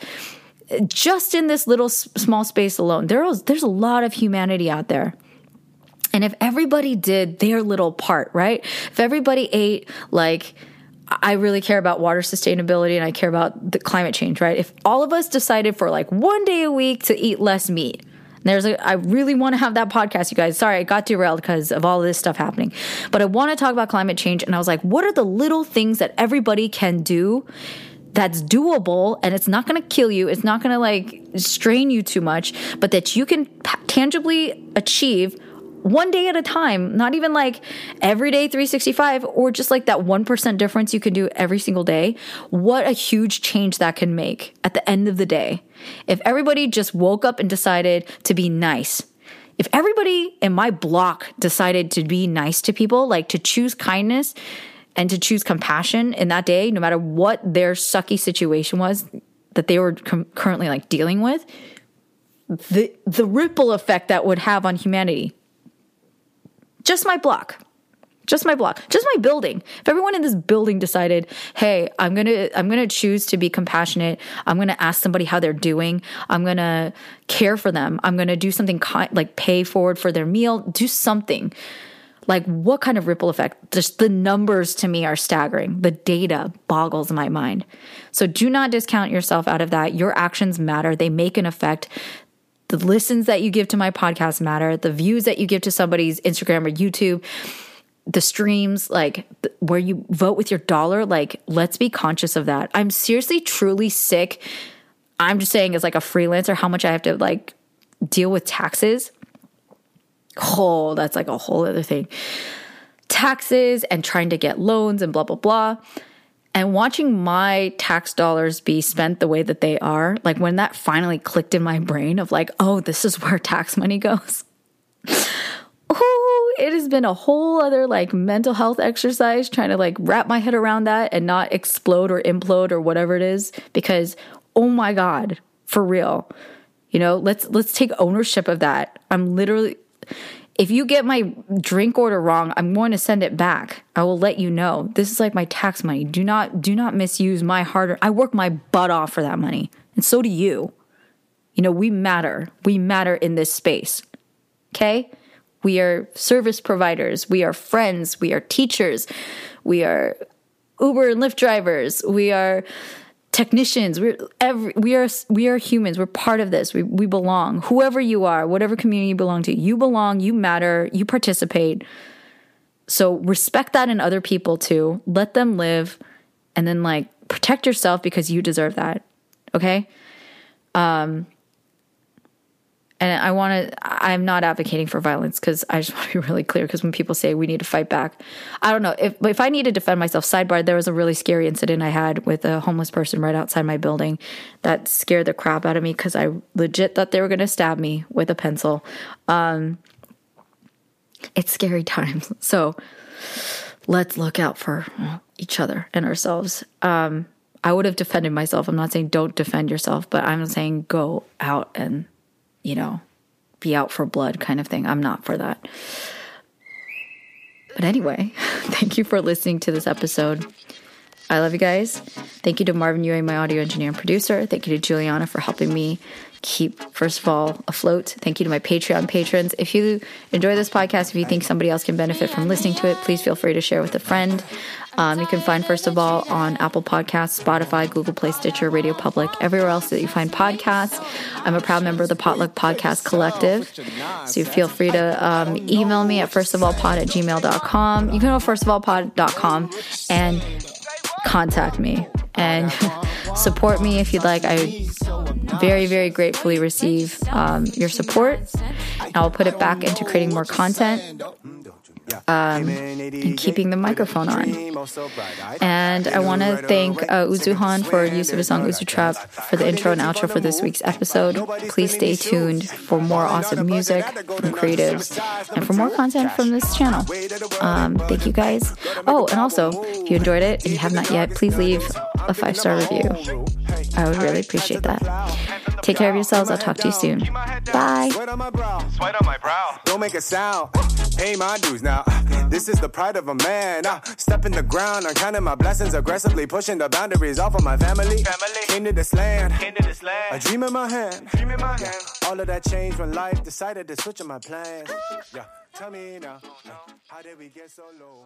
just in this little small space alone. There's there's a lot of humanity out there. And if everybody did their little part, right? If everybody ate like I really care about water sustainability and I care about the climate change, right? If all of us decided for like one day a week to eat less meat, there's a, I really want to have that podcast, you guys. Sorry, I got derailed because of all this stuff happening. But I want to talk about climate change. And I was like, what are the little things that everybody can do that's doable and it's not going to kill you? It's not going to like strain you too much, but that you can tangibly achieve one day at a time, not even like every day 365 or just like that 1% difference you can do every single day. What a huge change that can make at the end of the day. If everybody just woke up and decided to be nice, if everybody in my block decided to be nice to people, like to choose kindness and to choose compassion in that day, no matter what their sucky situation was that they were com- currently like dealing with, the the ripple effect that would have on humanity just my block. Just my block. Just my building. If everyone in this building decided, "Hey, I'm to I'm to choose to be compassionate. I'm to ask somebody how they're doing. I'm to care for them. I'm to do something kind like pay forward for their meal, do something." Like what kind of ripple effect? Just the numbers to me are staggering. The data boggles my mind. So do not discount yourself out of that. Your actions matter. They make an effect the listens that you give to my podcast matter, the views that you give to somebody's Instagram or YouTube, the streams, like where you vote with your dollar, like let's be conscious of that. I'm seriously, truly sick. I'm just saying, as like a freelancer, how much I have to like deal with taxes. Oh, that's like a whole other thing. Taxes and trying to get loans and blah, blah, blah and watching my tax dollars be spent the way that they are, like when that finally clicked in my brain of like, oh, this is where tax money goes. oh, it has been a whole other like mental health exercise trying to like wrap my head around that and not explode or implode or whatever it is because oh my god, for real. You know, let's let's take ownership of that. I'm literally if you get my drink order wrong, I'm going to send it back. I will let you know. This is like my tax money. Do not do not misuse my hard I work my butt off for that money. And so do you. You know, we matter. We matter in this space. Okay? We are service providers, we are friends, we are teachers, we are Uber and Lyft drivers, we are technicians we're every we are we are humans we're part of this we, we belong. Whoever you are whatever community you belong to you belong you matter you participate. So respect that in other people too. Let them live and then like protect yourself because you deserve that okay? Um and I want to, I'm not advocating for violence because I just want to be really clear. Because when people say we need to fight back, I don't know if if I need to defend myself. Sidebar: There was a really scary incident I had with a homeless person right outside my building that scared the crap out of me because I legit thought they were going to stab me with a pencil. Um, it's scary times, so let's look out for each other and ourselves. Um, I would have defended myself. I'm not saying don't defend yourself, but I'm saying go out and you know, be out for blood kind of thing. I'm not for that. But anyway, thank you for listening to this episode. I love you guys. Thank you to Marvin Ewing, my audio engineer and producer. Thank you to Juliana for helping me keep, first of all, afloat. Thank you to my Patreon patrons. If you enjoy this podcast, if you think somebody else can benefit from listening to it, please feel free to share with a friend. Um, you can find, first of all, on Apple Podcasts, Spotify, Google Play, Stitcher, Radio Public, everywhere else that you find podcasts. I'm a proud member of the Potluck Podcast Collective. So feel free to um, email me at firstofallpod at gmail.com. You can go to firstofallpod.com and contact me and support me if you'd like. I very, very gratefully receive um, your support. I will put it back into creating more content. Um, and keeping the microphone on. And I want to thank uh, Uzuhan for use of his song Uzu Trap for the intro and outro for this week's episode. Please stay tuned for more awesome music from creatives and for more content from this channel. Um, thank you guys. Oh, and also, if you enjoyed it and you have not yet, please leave a five star review. I would really appreciate that. Take care of yourselves. I'll talk to you soon. Bye. Sweat on my brow. Sweat on my brow. Don't make a sound. Pay my dues now. This is the pride of a man. Step in the ground. I'm counting my blessings aggressively, pushing the boundaries off of my family. family. Came to this land. Came to this land. A dream in my hand. Dream in my hand. All of that changed when life decided to switch on my plans. Yeah. Tell me now. How did we get so low?